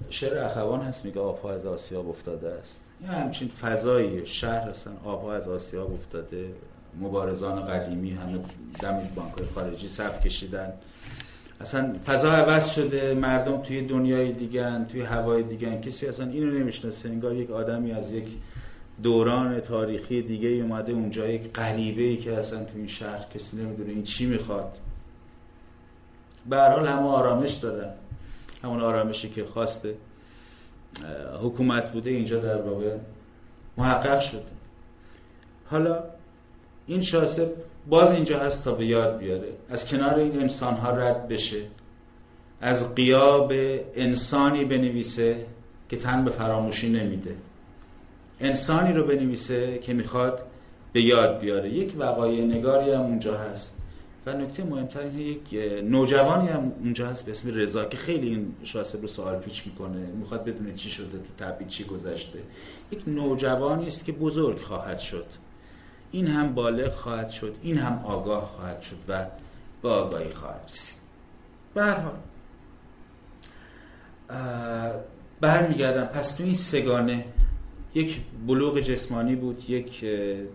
شعر اخوان هست میگه آبها از آسیاب افتاده است. یه همچین فضایی شهر هستن آبها از آسیاب افتاده. مبارزان قدیمی همه دم بانک خارجی صف کشیدن. اصلا فضا عوض شده مردم توی دنیای دیگن توی هوای دیگن کسی اصلا اینو نمی‌شناسه انگار یک آدمی از یک دوران تاریخی دیگه اومده اونجا یک غریبه ای که اصلا تو این شهر کسی نمی‌دونه این چی می‌خواد. به هر حال همه آرامش دارن. همون آرامشی که خواسته حکومت بوده اینجا در واقع محقق شده. حالا این شاسب باز اینجا هست تا به یاد بیاره. از کنار این انسان ها رد بشه. از قیاب انسانی بنویسه که تن به فراموشی نمیده. انسانی رو بنویسه که می‌خواد به یاد بیاره. یک وقایع نگاری هم اونجا هست. و نکته مهمتر اینه یک نوجوانی هم اونجا هست به اسم رضا که خیلی این شاسب رو سوال پیچ می‌کنه. می‌خواد بدونه چی شده تو تبعید چی گذشته. یک نوجوانی است که بزرگ خواهد شد. این هم بالغ خواهد شد این هم آگاه خواهد شد و به آگاهی خواهد رسید. به هر حال برمیگردم. پس تو این سگانه یک بلوغ جسمانی بود یک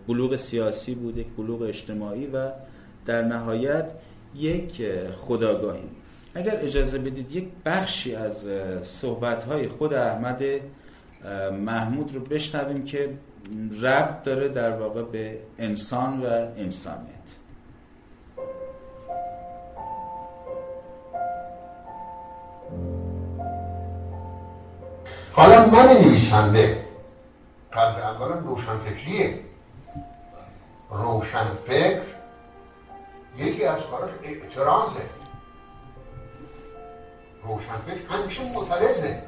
بلوغ سیاسی بود یک بلوغ اجتماعی و در نهایت یک خداگاهی. اگر اجازه بدید یک بخشی از صحبتهای خود احمد محمود رو بشنویم که ربط داره در واقع به انسان و انسانیت. حالا من نویسنده قلب اولا روشن فکریه روشن فکر یکی از کاراش اعتراضه. روشن فکر همیشه معترضه.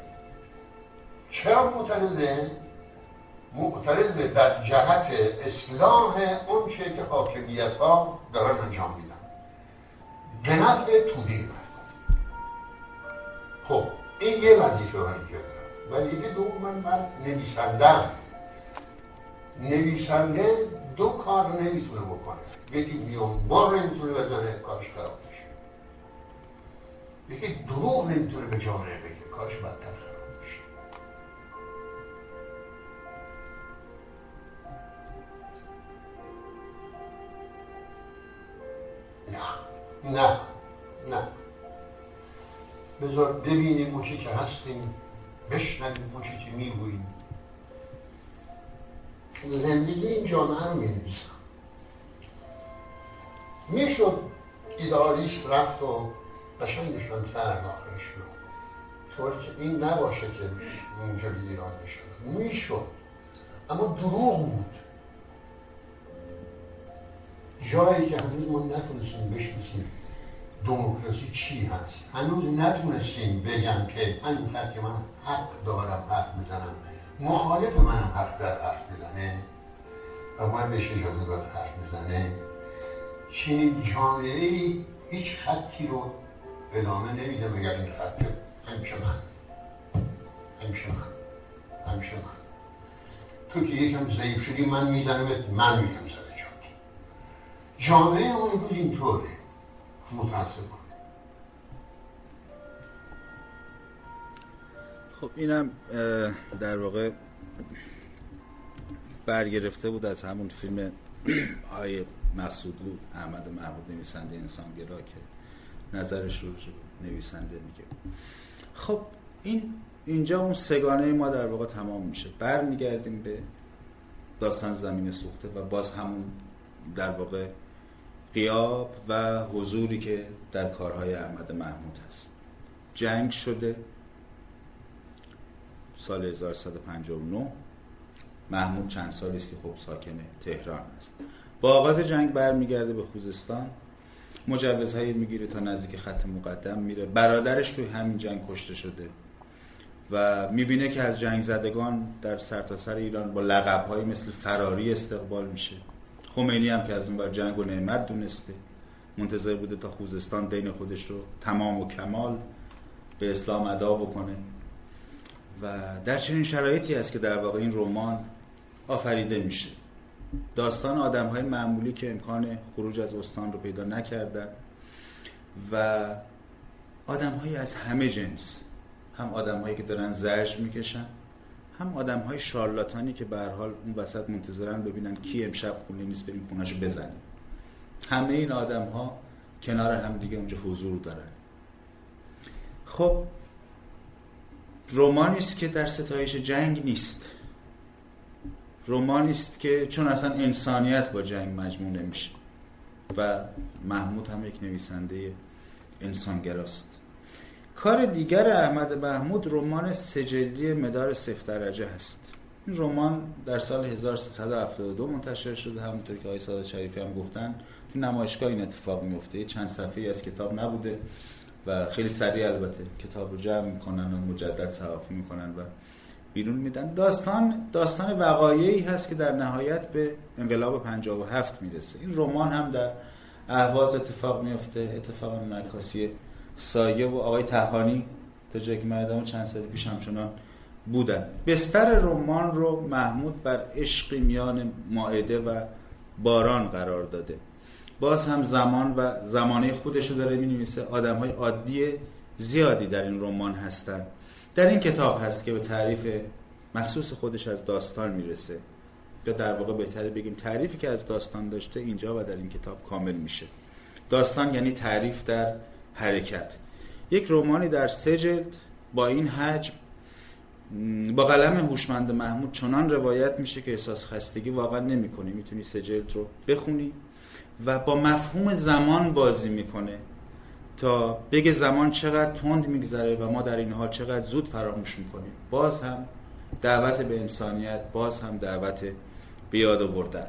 چرا معترضه؟ معترضه در جهت اصلاح اون چه که حاکمیت ها دارن انجام میدن. به نفع توده خب این یه وظیفه من اینجا وظیفه دوم من من نویسندم. نویسنده دو کار نمی‌تونه بکنه. یکی بیانبار نمی‌تونه بزنه کارش خراب میشه یکی دروغ نمی‌تونه به جامعه بگه. کارش بدتر نه. نه. نه بذار ببینیم اون که هستیم بشنویم اون چی که می‌گوییم. زندگی این جامعه رو می‌نویسم. می‌شد ایدالیست رفت و قشنگشان کرد آخرش رو طوری که این نباشه که اونجا ایران بشه. می‌شد. اما دروغ بود. جایی که هنوز ما نتونستیم بشناسیم دموکراسی چی هست؟ هنوز نتونستیم بگم که همینقدر که من حق دارم حرف می‌زنم مخالف منم حرف در حرف بزنه و من بهش اجازه داد حرف بزنه. چنین جامعه ای هیچ خطی رو ادامه نمیده مگر این خط؟ همیشه من. همیشه من. همیشه من. تو که یکم ضعیف شدی من میزنمت من جات جامعه اون بود اینطوره. متاسفانه. خب اینم در واقع برگرفته بود از همون فیلم های مقصودلو احمد محمود نویسنده انسانگرا که نظرش رو نویسنده میگه. خب این اینجا اون سگانه ما در واقع تمام میشه. برمیگردیم به داستان زمین سوخته و باز همون در واقع قیاب و حضوری که در کارهای احمد محمود هست. جنگ شده. سال 1159 محمود چند سالی است که خب ساکن تهران است. با آغاز جنگ برمیگرده به خوزستان. مجوزهایی می‌گیره تا نزدیک خط مقدم میره. برادرش توی همین جنگ کشته شده. و می‌بینه که از جنگ زدگان در سرتاسر سر ایران با لقبهایی مثل فراری استقبال میشه. خمینی هم که از اون بر جنگ و نعمت دونسته. منتظر بوده تا خوزستان دین خودش رو تمام و کمال به اسلام ادا بکنه. و در چنین شرایطی است که در واقع این رمان آفریده میشه. داستان آدم های معمولی که امکان خروج از استان رو پیدا نکردن و آدم های از همه جنس هم آدم هایی که دارن زرج می‌کشن هم آدم های شارلاتانی که به حال اون وسط منتظرن ببینن کی امشب خونه نیست بریم خونهشو بزنیم. همه این آدم ها کنار هم دیگه اونجا حضور دارن. خب رومانی است که در ستایش جنگ نیست. رومانی است که چون اصلا انسانیت با جنگ مجموع نمیشه و محمود هم یک نویسنده انسانگراست. کار دیگر احمد محمود رمان سجلدی مدار صفر درجه هست. این رمان در سال 1372 منتشر شده همونطور که آقای سادات شریفی هم گفتن. تو نمایشگاه این اتفاق میفته. چند صفحه از کتاب نبوده و خیلی سریع البته کتاب رو جمع می‌کنن و مجدد صحافی می‌کنن و بیرون میدن. داستان داستان وقایعی هست که در نهایت به انقلاب 57 می‌رسه. این رمان هم در اهواز اتفاق میفته اتفاق نکاسی سایه و آقای تهانی تا جایی که چند سال پیش همچنان بودن. بستر رمان رو محمود بر عشق میان ماعده و باران قرار داده. باز هم زمان و زمانه خودش رو داره می نویسه آدم های عادی زیادی در این رمان هستن. در این کتاب هست که به تعریف مخصوص خودش از داستان می‌رسه. یا در واقع بهتره بگیم تعریفی که از داستان داشته اینجا و در این کتاب کامل میشه. داستان یعنی تعریف در حرکت. یک رومانی در سه جلد با این حجم با قلم هوشمند محمود چنان روایت میشه که احساس خستگی واقعا نمی‌کنی. می‌تونی سه جلد رو بخونی و با مفهوم زمان بازی می‌کنه تا بگه زمان چقدر تند میگذره و ما در این حال چقدر زود فراموش می‌کنیم. باز هم دعوت به انسانیت باز هم دعوت به یاد آوردن.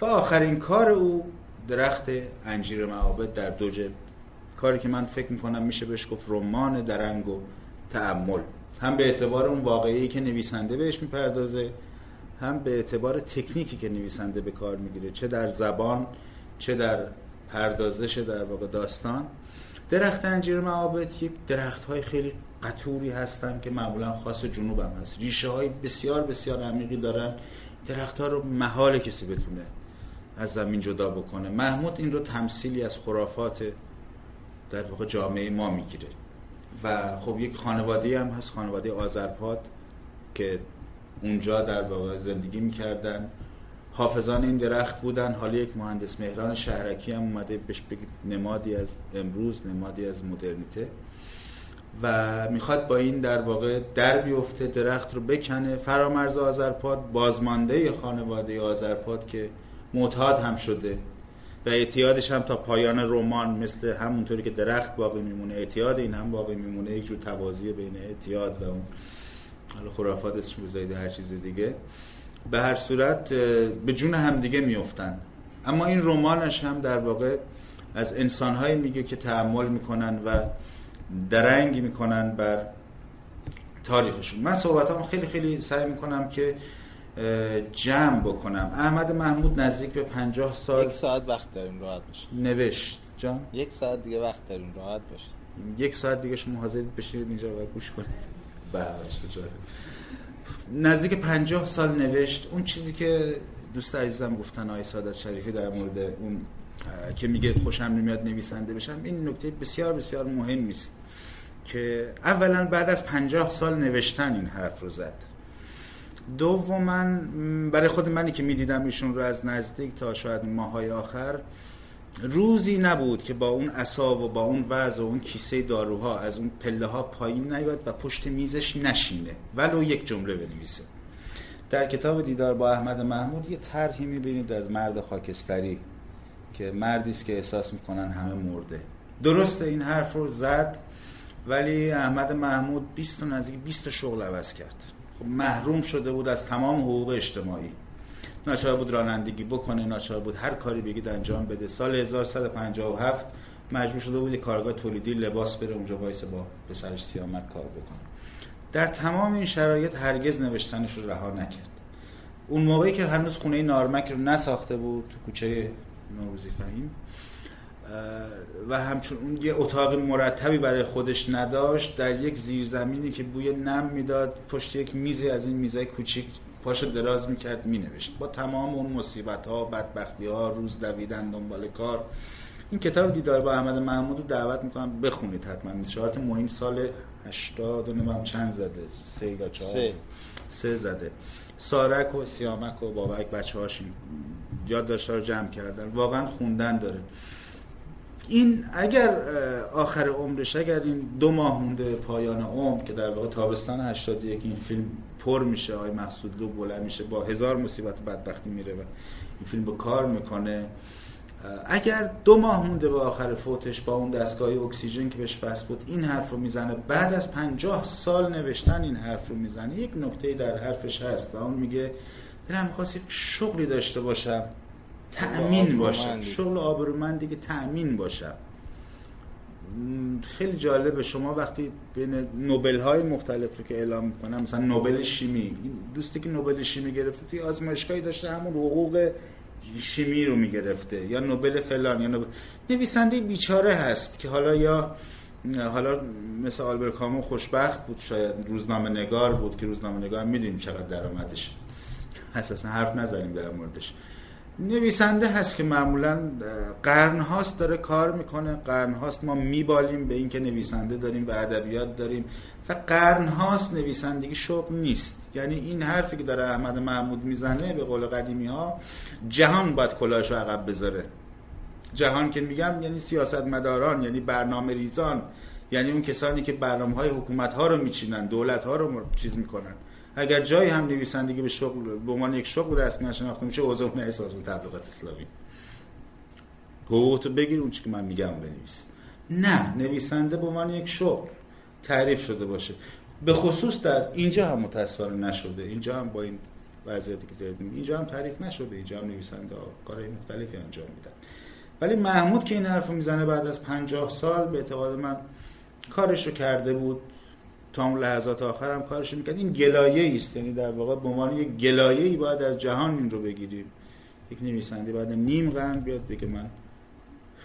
و آخرین کار او درخت انجیر معابد در دو جلد کاری که من فکر می‌کنم میشه بهش گفت رمان درنگ و تعمل هم به اعتبار اون واقعی که نویسنده بهش می‌پردازه هم به اعتبار تکنیکی که نویسنده به کار می‌گیره چه در زبان چه در پردازش در واقع داستان. درخت انجیر معابد یک درخت های خیلی قطوری هستن که معمولا خاص جنوب هم هست. ریشه های بسیار بسیار عمیقی دارن. درختها رو محال کسی بتونه از زمین جدا بکنه. محمود این رو تمثیلی از خرافات در واقع جامعه ما می‌گیره. و خب یک خانواده هم هست خانواده آذرپاد که اونجا در واقع زندگی می‌کردن. حافظان این درخت بودن. حالا یک مهندس مهران شهرکی هم اومده بهش بگید نمادی از امروز نمادی از مدرنیته. و می‌خواد با این در واقع در بیفته درخت رو بکنه. فرامرز آذرپاد بازمانده خانواده آذرپاد که معتاد هم شده. و اعتیادش هم تا پایان رمان مثل همونطوری که درخت باقی میمونه. اعتیاد این هم باقی میمونه. یک جور توازی بین اعتیاد و اون. حالا خرافات اسم بزایید هر چیز دیگه. به هر صورت به جون هم دیگه میفتن اما این رمانش هم در واقع از انسانهایی میگه که تحمل می‌کنن و درنگ می‌کنن بر تاریخشون. من صحبت خیلی خیلی سعی می‌کنم که جمع بکنم. احمد محمود نزدیک به پنجاه سال یک ساعت وقت داریم راحت باشه نوشت. جان؟ یک ساعت دیگه وقت داریم راحت باشه یک ساعت دیگه شما حاضرید بشینید اینجا و گوش کنید. بله نزدیک پنجاه سال نوشت. اون چیزی که دوست عزیزم گفتن آقای سادت شریفی در مورد اون که میگه خوشم نمیاد نویسنده بشم این نکته بسیار بسیار مهم است که اولا بعد از پنجاه سال نوشتن این حرف رو زد. دوما برای خود منی که می‌دیدم ایشون رو از نزدیک تا شاید ماهای آخر روزی نبود که با اون اصاب و با اون وضع و اون کیسه داروها از اون پله ها پایین نیاد و پشت میزش نشینه. ولو یک جمله بنویسه. در کتاب دیدار با احمد محمود یه طرحی می‌بینید از مرد خاکستری که مردی است که احساس می‌کنن همه مرده. درسته این حرف رو زد ولی احمد محمود 20 تا نزدیک 20 شغل عوض کرد. خب محروم شده بود از تمام حقوق اجتماعی. ناچار بود رانندگی بکنه ناچار بود هر کاری بگید انجام بده. سال 1157 مجبور شده بود کارگاه تولیدی لباس بره اونجا وایسه با پسرش سیامک کار بکنه. در تمام این شرایط هرگز نوشتنش رو رها نکرد. اون موقعی که هنوز خونه نارمک رو نساخته بود تو کوچه نوروزی فهیم و همچون اون یه اتاق مرتبی برای خودش نداشت در یک زیرزمینی که بوی نم می‌داد پشت یک میزی از این میزای کوچیک پاشو دراز می‌کرد مینوشت. با تمام اون مصیبت ها بدبختی ها روز دویدن دنبال کار این کتاب دیدار با احمد محمود رو دعوت می‌کنم بخونید حتما. نشارت مهم سال 80 و چند زده؟ سه یا چهار؟ سه. سه زده. سارک و سیامک و بابک بچه هاش یاد داشته رو جمع کردن. واقعا خوندن داره. این اگر آخر عمرش اگر این دو ماه مونده پایان عمر که در واقع تابستان 81 این فیلم پر میشه آقای محسود لو بلند میشه با هزار مصیبت بدبختی میره و این فیلم با کار می‌کنه. اگر دو ماه مونده به آخر فوتش با اون دستگاه اکسیژن که بهش بس بود این حرف رو می‌زنه بعد از پنجاه سال نوشتن این حرف رو می‌زنه یک نکته در حرفش هست و اون میگه دلم می‌خواست شغلی داشته باشم. تأمین باشم شغل آبرومندی که تأمین باشم خیلی جالبه. شما وقتی بین نوبل های مختلف رو که اعلام می‌کنن مثلا نوبل شیمی دوستی که نوبل شیمی گرفته توی آزمایشگاهی داشته همون حقوق شیمی رو می‌گرفته. یا نوبل فلان یا نوبل نویسنده بیچاره هست که حالا یا حالا مثل آلبر کامو خوشبخت بود شاید روزنامه نگار بود که روزنامه نگار می‌دونیم چقدر درآمدش. اساسا حرف نزنیم در موردش. نویسنده هست که معمولا قرن هاست داره کار می‌کنه. قرن هاست ما میبالیم به اینکه نویسنده داریم و ادبیات داریم. و قرن هاست نویسندگی شغل نیست. یعنی این حرفی که داره احمد محمود می‌زنه به قول قدیمی ها جهان باید کلاش رو عقب بذاره. جهان که میگم یعنی سیاست مداران یعنی برنامه ریزان یعنی اون کسانی که برنامه های حکومت ها رو میچینن دولت ها رو چیز می‌کنن. اگر جایی هم نویسندگی به شغل به عنوان یک شغل رسمی شناخته میشه عضو احساس به تبلیغات اسلامی. حقوق تو بگیر اون که من میگم بنویس. نه نویسنده به عنوان یک شغل تعریف شده باشه. به خصوص در اینجا هم متاسفانه نشده. اینجا هم با این وضعیتی که دارید اینجا هم تعریف نشده. اینجا هم نویسنده کارهای مختلفی انجام میدن. ولی محمود که این حرفو می‌زنه بعد از پنجاه سال به اعتقاد من کارش رو کرده بود. تا اون لحظات آخر هم کارش می‌کرد. این گلایه است یعنی در واقع به عنوان یک گلایه ای باید از جهان این رو بگیریم. یک نویسنده بعد نیم قرن بیاد بگه من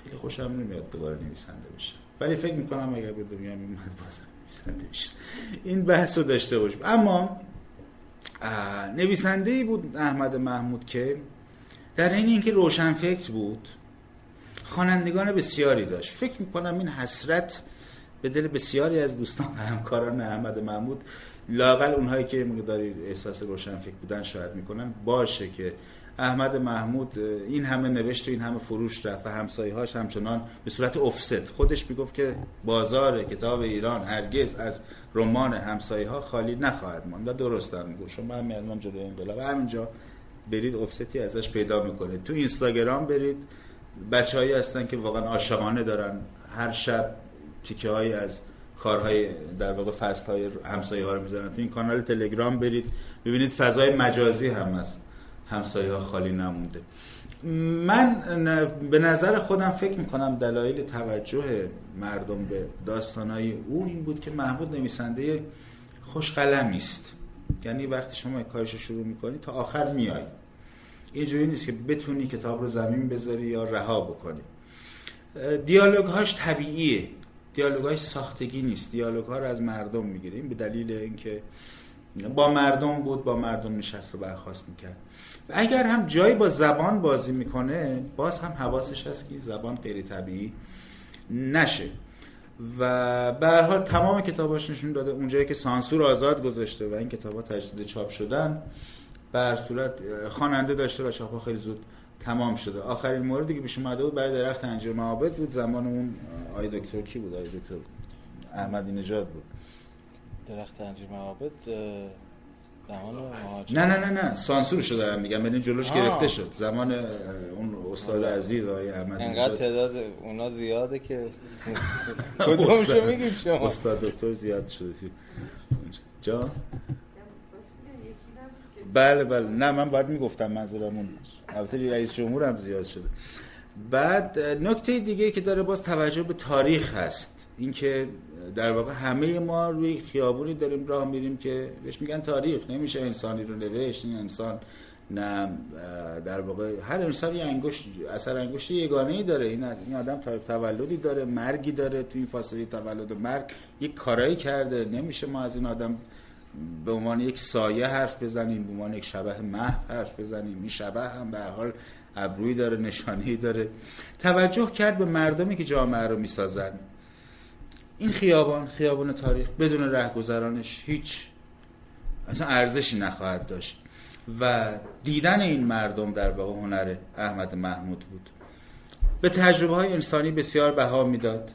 خیلی خوشم نمیاد دوباره نویسنده بشم. ولی فکر می‌کنم اگر به دنیا میومد بازم نویسنده بشه این بحث رو داشته باشیم. اما نویسنده ای بود احمد محمود که در این اینکه روشنفکر بود خوانندگان بسیاری داشت. فکر می‌کنم این حسرت به دل بسیاری از دوستان و همکاران احمد محمود. لاقل اونهایی که مقداری احساس روشنفکر بودن شاید می‌کنن باشه که احمد محمود این همه نوشت و این همه فروش رفت و همسایه هاش همچنان به صورت افست. خودش می‌گفت که بازار کتاب ایران هرگز از رمان همسایه ها خالی نخواهد ماند و درست هم می‌گفت. شما هم میادم جلوی انقلاب همینجا برید افستی ازش پیدا می‌کنید تو اینستاگرام برید. بچههایی هستن که واقعا عاشقانه دارن. هر شب تیکه های از کارهای در واقع فصل های همسایه ها رو می‌زنن تو این کانال تلگرام برید. ببینید فضای مجازی هم از همسایه ها خالی نمونده. من به نظر خودم فکر می‌کنم دلایل توجه مردم به داستانهای او این بود که محمود نویسنده خوشقلمی است یعنی وقتی شما کارش شروع می‌کنی تا آخر میای. اینجوری نیست که بتونی کتاب رو زمین بذاری یا رها بکنی. دیالوگ هاش طبیعیه. دیالوگ هاش ساختگی نیست. دیالوگ ها رو از مردم می‌گیریم به دلیل اینکه با مردم بود با مردم نشست و برخواست می‌کرد. و اگر هم جایی با زبان بازی می‌کنه باز هم حواسش هست که زبان غیر طبیعی نشه. و به هر حال تمام کتاباش نشون داده. اونجایی که سانسور آزاد گذاشته و این کتابا تجدید چاپ شدن به هر صورت خواننده داشته و چاپا خیلی زود تمام شده. آخرین موردی که پیش اومده بود برای درخت انجیر معابد بود. زمان اون آی دکتر کی بود؟ آی دکتر احمدی نژاد بود. درخت انجیر معابد زمان نه نه نه نه. سانسور شده دارم میگم. یعنی جلوش گرفته شد. زمان اون استاد عزیز آقای احمدی انقدر تعداد اونا زیاده که کدومشو میگید شما؟ استاد دکتر زیاد شده. جا بله بله. نه من باید می‌گفتم منظورم اون البته رئیس جمهور هم زیاد شده. بعد نکته دیگه که داره باز توجه به تاریخ هست. اینکه در واقع همه ما روی خیابونی داریم راه میریم که بهش میگن تاریخ. نمیشه انسانی رو نوشت این انسان نه در واقع هر انسان یه انگشت اثر انگشت یگانه ای داره. این این آدم تاریخ تولدی داره مرگی داره تو این فاصله تولد و مرگ. یک کارایی کرده. نمیشه ما از این آدم به عنوان یک سایه حرف بزنیم به عنوان یک شبه محو حرف بزنیم. این شبه هم به حال ابروی داره نشانی داره. توجه کرد به مردمی که جامعه رو می‌سازن. این خیابان خیابان تاریخ بدون رهگذرانش هیچ اصلا ارزشی نخواهد داشت و دیدن این مردم در واقع هنر احمد محمود بود. به تجربه های انسانی بسیار بها می‌داد.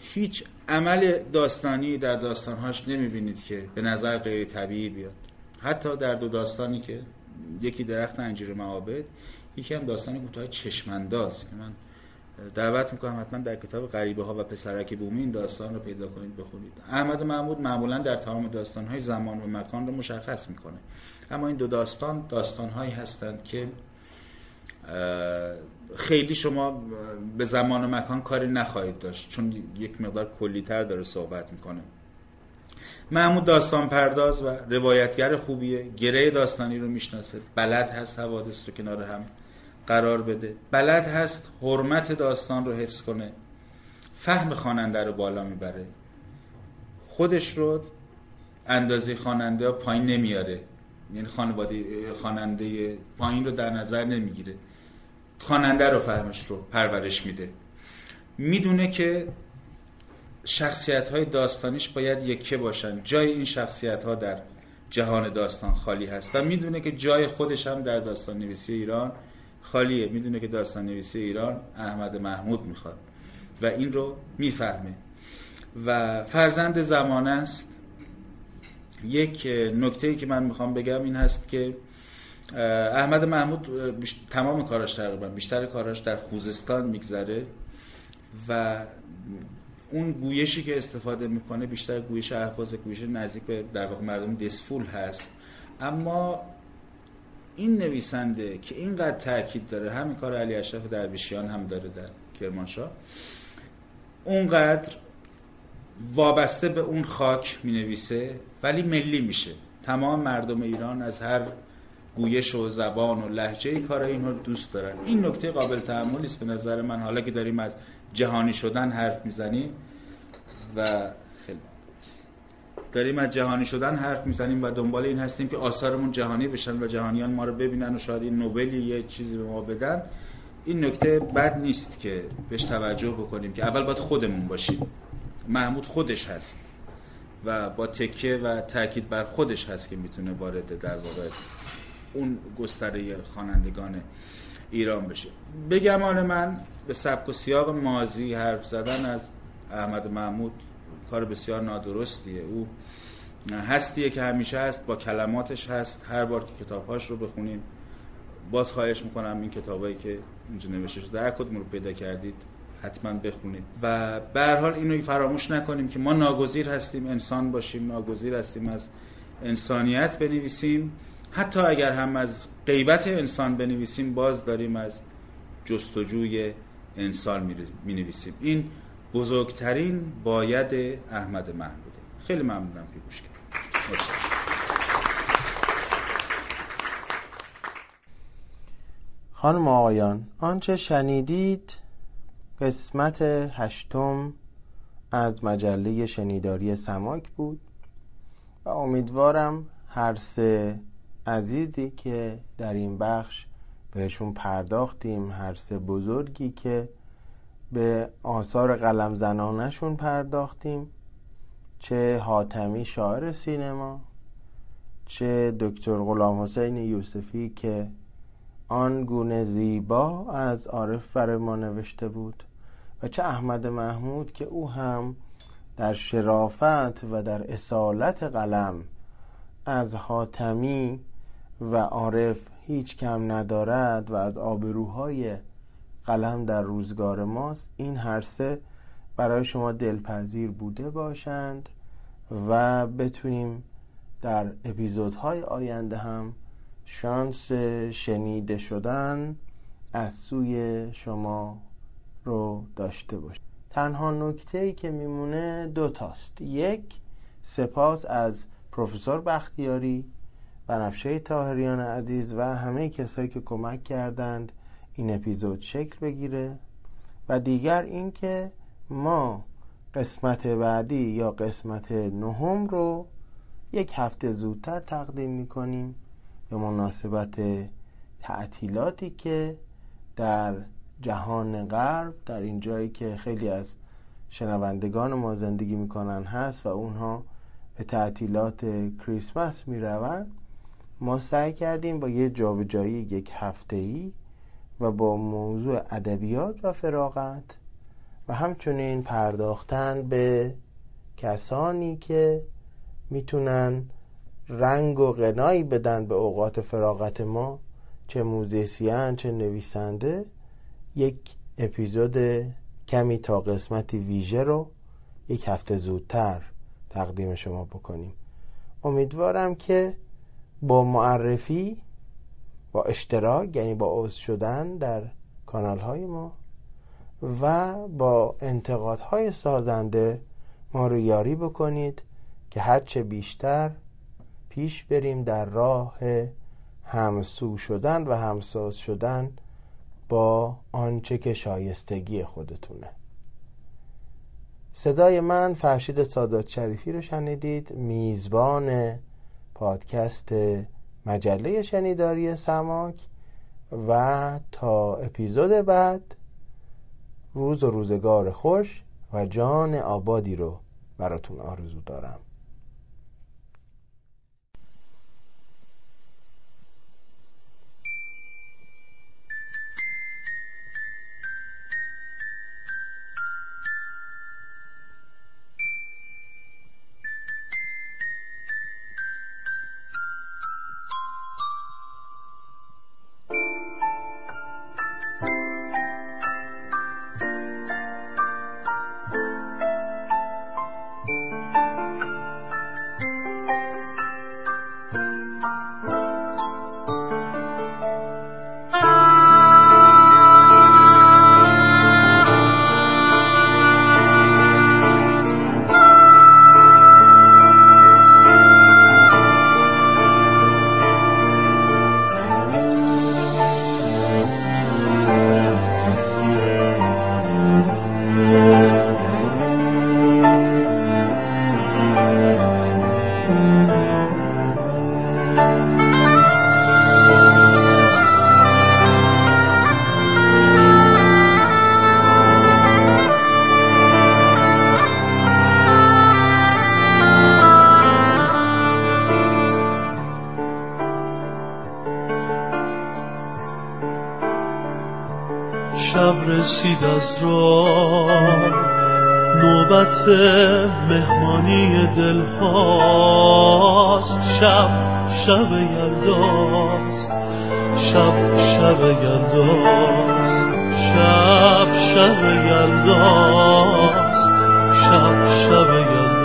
هیچ عمل داستانی در داستانهاش نمی‌بینید که به نظر غیر طبیعی بیاد. حتی در دو داستانی که یکی درخت انجیر معابد یکی هم داستانی کوتاه چشمانداز. که من دعوت می‌کنم حتما در کتاب غریبه ها و پسرک بومی این داستان رو پیدا کنید بخونید. احمد محمود معمولا در تمام داستان های زمان و مکان رو مشخص می‌کنه. اما این دو داستان داستان هایی هستند که خیلی شما به زمان و مکان کاری نخواهید داشت چون یک مقدار کلیتر داره صحبت می‌کنه. محمود داستان پرداز و روایتگر خوبیه. گره داستانی رو می‌شناسه. بلد هست حوادث رو کنار هم قرار بده. بلد هست حرمت داستان رو حفظ کنه. فهم خواننده رو بالا می‌بره. خودش رو اندازه خواننده پایین نمیاره. یعنی خانواده خواننده پایین رو در نظر نمی‌گیره. خواننده رو فهمش رو پرورش میده. می‌دونه که شخصیت های داستانیش باید یکه باشن. جای این شخصیت ها در جهان داستان خالی هست و می‌دونه که جای خودش هم در داستان نویسی ایران خالیه. می‌دونه که داستان نویسی ایران احمد محمود می‌خواد و این رو می‌فهمه. و فرزند زمانه است. یک نکته که من می‌خوام بگم این هست که احمد محمود تمام کاراش تقریبا بیشتر کاراش در خوزستان میگذره و اون گویشی که استفاده می‌کنه بیشتر گویش احواز گویش نزدیک به در واقع مردم دسفول هست. اما این نویسنده که اینقدر تاکید داره همین کار علی اشرف درویشیان هم داره در کرمانشاه اونقدر وابسته به اون خاک می نویسه ولی ملی میشه. تمام مردم ایران از هر گویش و زبان و لحجه این کار اینو دوست دارن. این نکته قابل تحملی است به نظر من. حالا که داریم از جهانی شدن حرف می‌زنیم و خیلی داریم از جهانی شدن حرف می‌زنیم و دنبال این هستیم که آثارمون جهانی بشن و جهانیان ما رو ببینن و شاید این نوبلی یه چیزی به ما بدن. این نکته بد نیست که بهش توجه بکنیم که اول باید خودمون باشیم. محمود خودش هست و با تکیه و تاکید بر خودش هست که می‌تونه وارد در واقع اون گستره خوانندگان ایران بشه. بگم من به سبک و سیاق مازی حرف زدن از احمد محمود کار بسیار نادرستیه. او هستیه که همیشه هست با کلماتش هست. هر بار که کتابهاش رو بخونیم باز خواهش می‌کنم این کتابایی که اینجا نوشته شده هر کدوم رو پیدا کردید حتما بخونید. و به هر حال اینو فراموش نکنیم که ما ناگزیر هستیم انسان باشیم ناگزیر هستیم از انسانیت بنویسیم. حتی اگر هم از غیبت انسان بنویسیم باز داریم از جستجوی انسان می نویسیم این بزرگترین باید احمد محموده خیلی ممنونم که گوش خانم آقایان آنچه شنیدید قسمت هشتم از مجله شنیداری سماک بود و امیدوارم هر سه عزیزی که در این بخش بهشون پرداختیم هر سه بزرگی که به آثار قلم زنانشون پرداختیم چه حاتمی شاعر سینما چه دکتر غلام حسین یوسفی که آن گونه زیبا از عارف برای ما نوشته بود و چه احمد محمود که او هم در شرافت و در اصالت قلم از حاتمی و عارف هیچ کم ندارد و از آبروهای قلم در روزگار ماست این هر سه برای شما دلپذیر بوده باشند و بتونیم در اپیزودهای آینده هم شانس شنیده شدن از سوی شما رو داشته باشید تنها نکته ای که میمونه دو تاست. یک سپاس از پروفسور بختیاری بنفشه تاهریان عزیز و همه کسایی که کمک کردند این اپیزود شکل بگیره. و دیگر اینکه ما قسمت بعدی یا قسمت نهم رو یک هفته زودتر تقدیم می‌کنیم به مناسبت تعطیلاتی که در جهان غرب در این جایی که خیلی از شنوندگان ما زندگی می‌کنن هست و اونها به تعطیلات کریسمس می‌روند. ما سعی کردیم با یه جابجایی یک هفته ای و با موضوع ادبیات و فراغت و همچنین پرداختن به کسانی که می‌تونن رنگ و غنایی بدن به اوقات فراغت ما چه موزیسین چه نویسنده. یک اپیزود کمی تا قسمتی ویژه رو یک هفته زودتر تقدیم شما بکنیم. امیدوارم که با معرفی با اشتراک یعنی با عضو شدن در کانال های ما و با انتقادهای سازنده ما رو یاری بکنید که هرچه بیشتر پیش بریم در راه همسو شدن و همساز شدن با آنچه که شایستگی خودتونه. صدای من فرشید سادات شریفی رو شنیدید. میزبان پادکست مجله شنیداری سماک و تا اپیزود بعد روز و روزگار خوش و جان آبادی رو براتون آرزو دارم. راه نوبت مهمانی دل هاست شب شب یلداست شب شب یلداست شب شب یلداست شب شب یلداست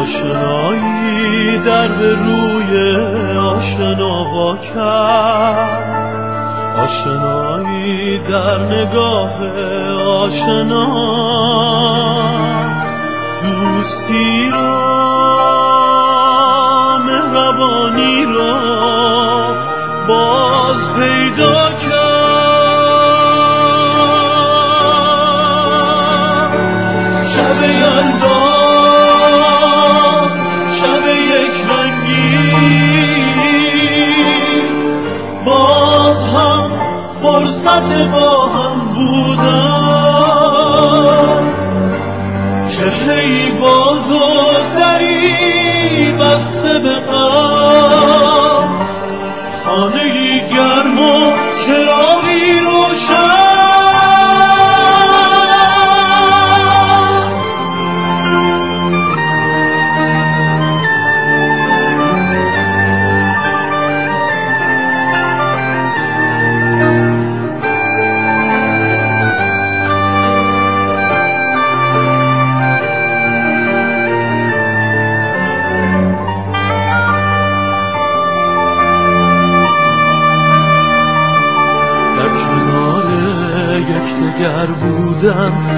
آشنایی در به روی آشنا کرد آشنایی در نگاه آشنا. دوستی را مهربانی را باز پیدا عادت با هم بودن. چهره ای با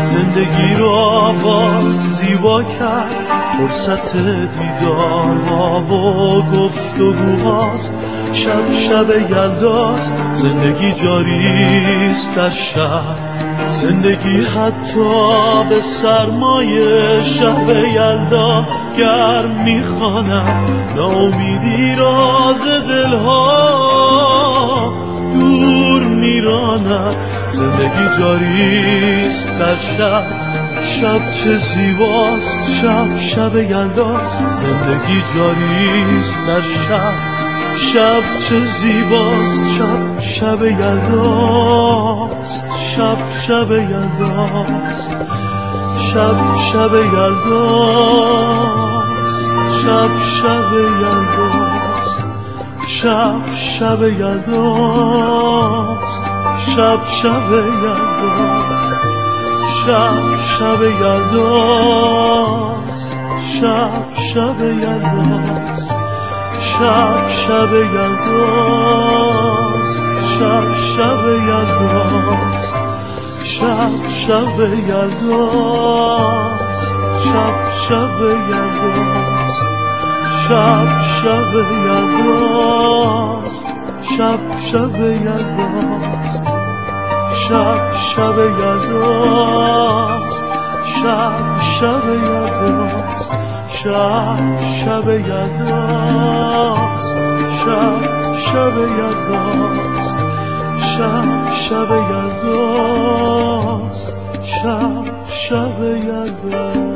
زندگی را باز زیبا کرد. فرصت دیدارها و گفتگوهاست. شب شب یلداست زندگی جاریست در شهر زندگی حتی به سرمایه شب یلدا گرم می‌خوانم. ناامیدی راز دلها دور میرانم. زندگی جاریست در شب. شب چه زیباست شب شب یلداست. زندگی جاریست در شب. شب چه زیباست شب شب یلداست. شب شب یلداست. شب شب یلداست. شب شب یلداست. شب شب یلداست. شب شب یلداست شب شب یلداست شب شب یلداست شب شب یلداست شب شب یلداست شب شب یلداست شب شب یلداست شب شب یلداست شب شب یلداست شب شب یلداست شب شب یلداست شب شب یلداست شب شب یلداست شب شب یلداست شب شب یلداست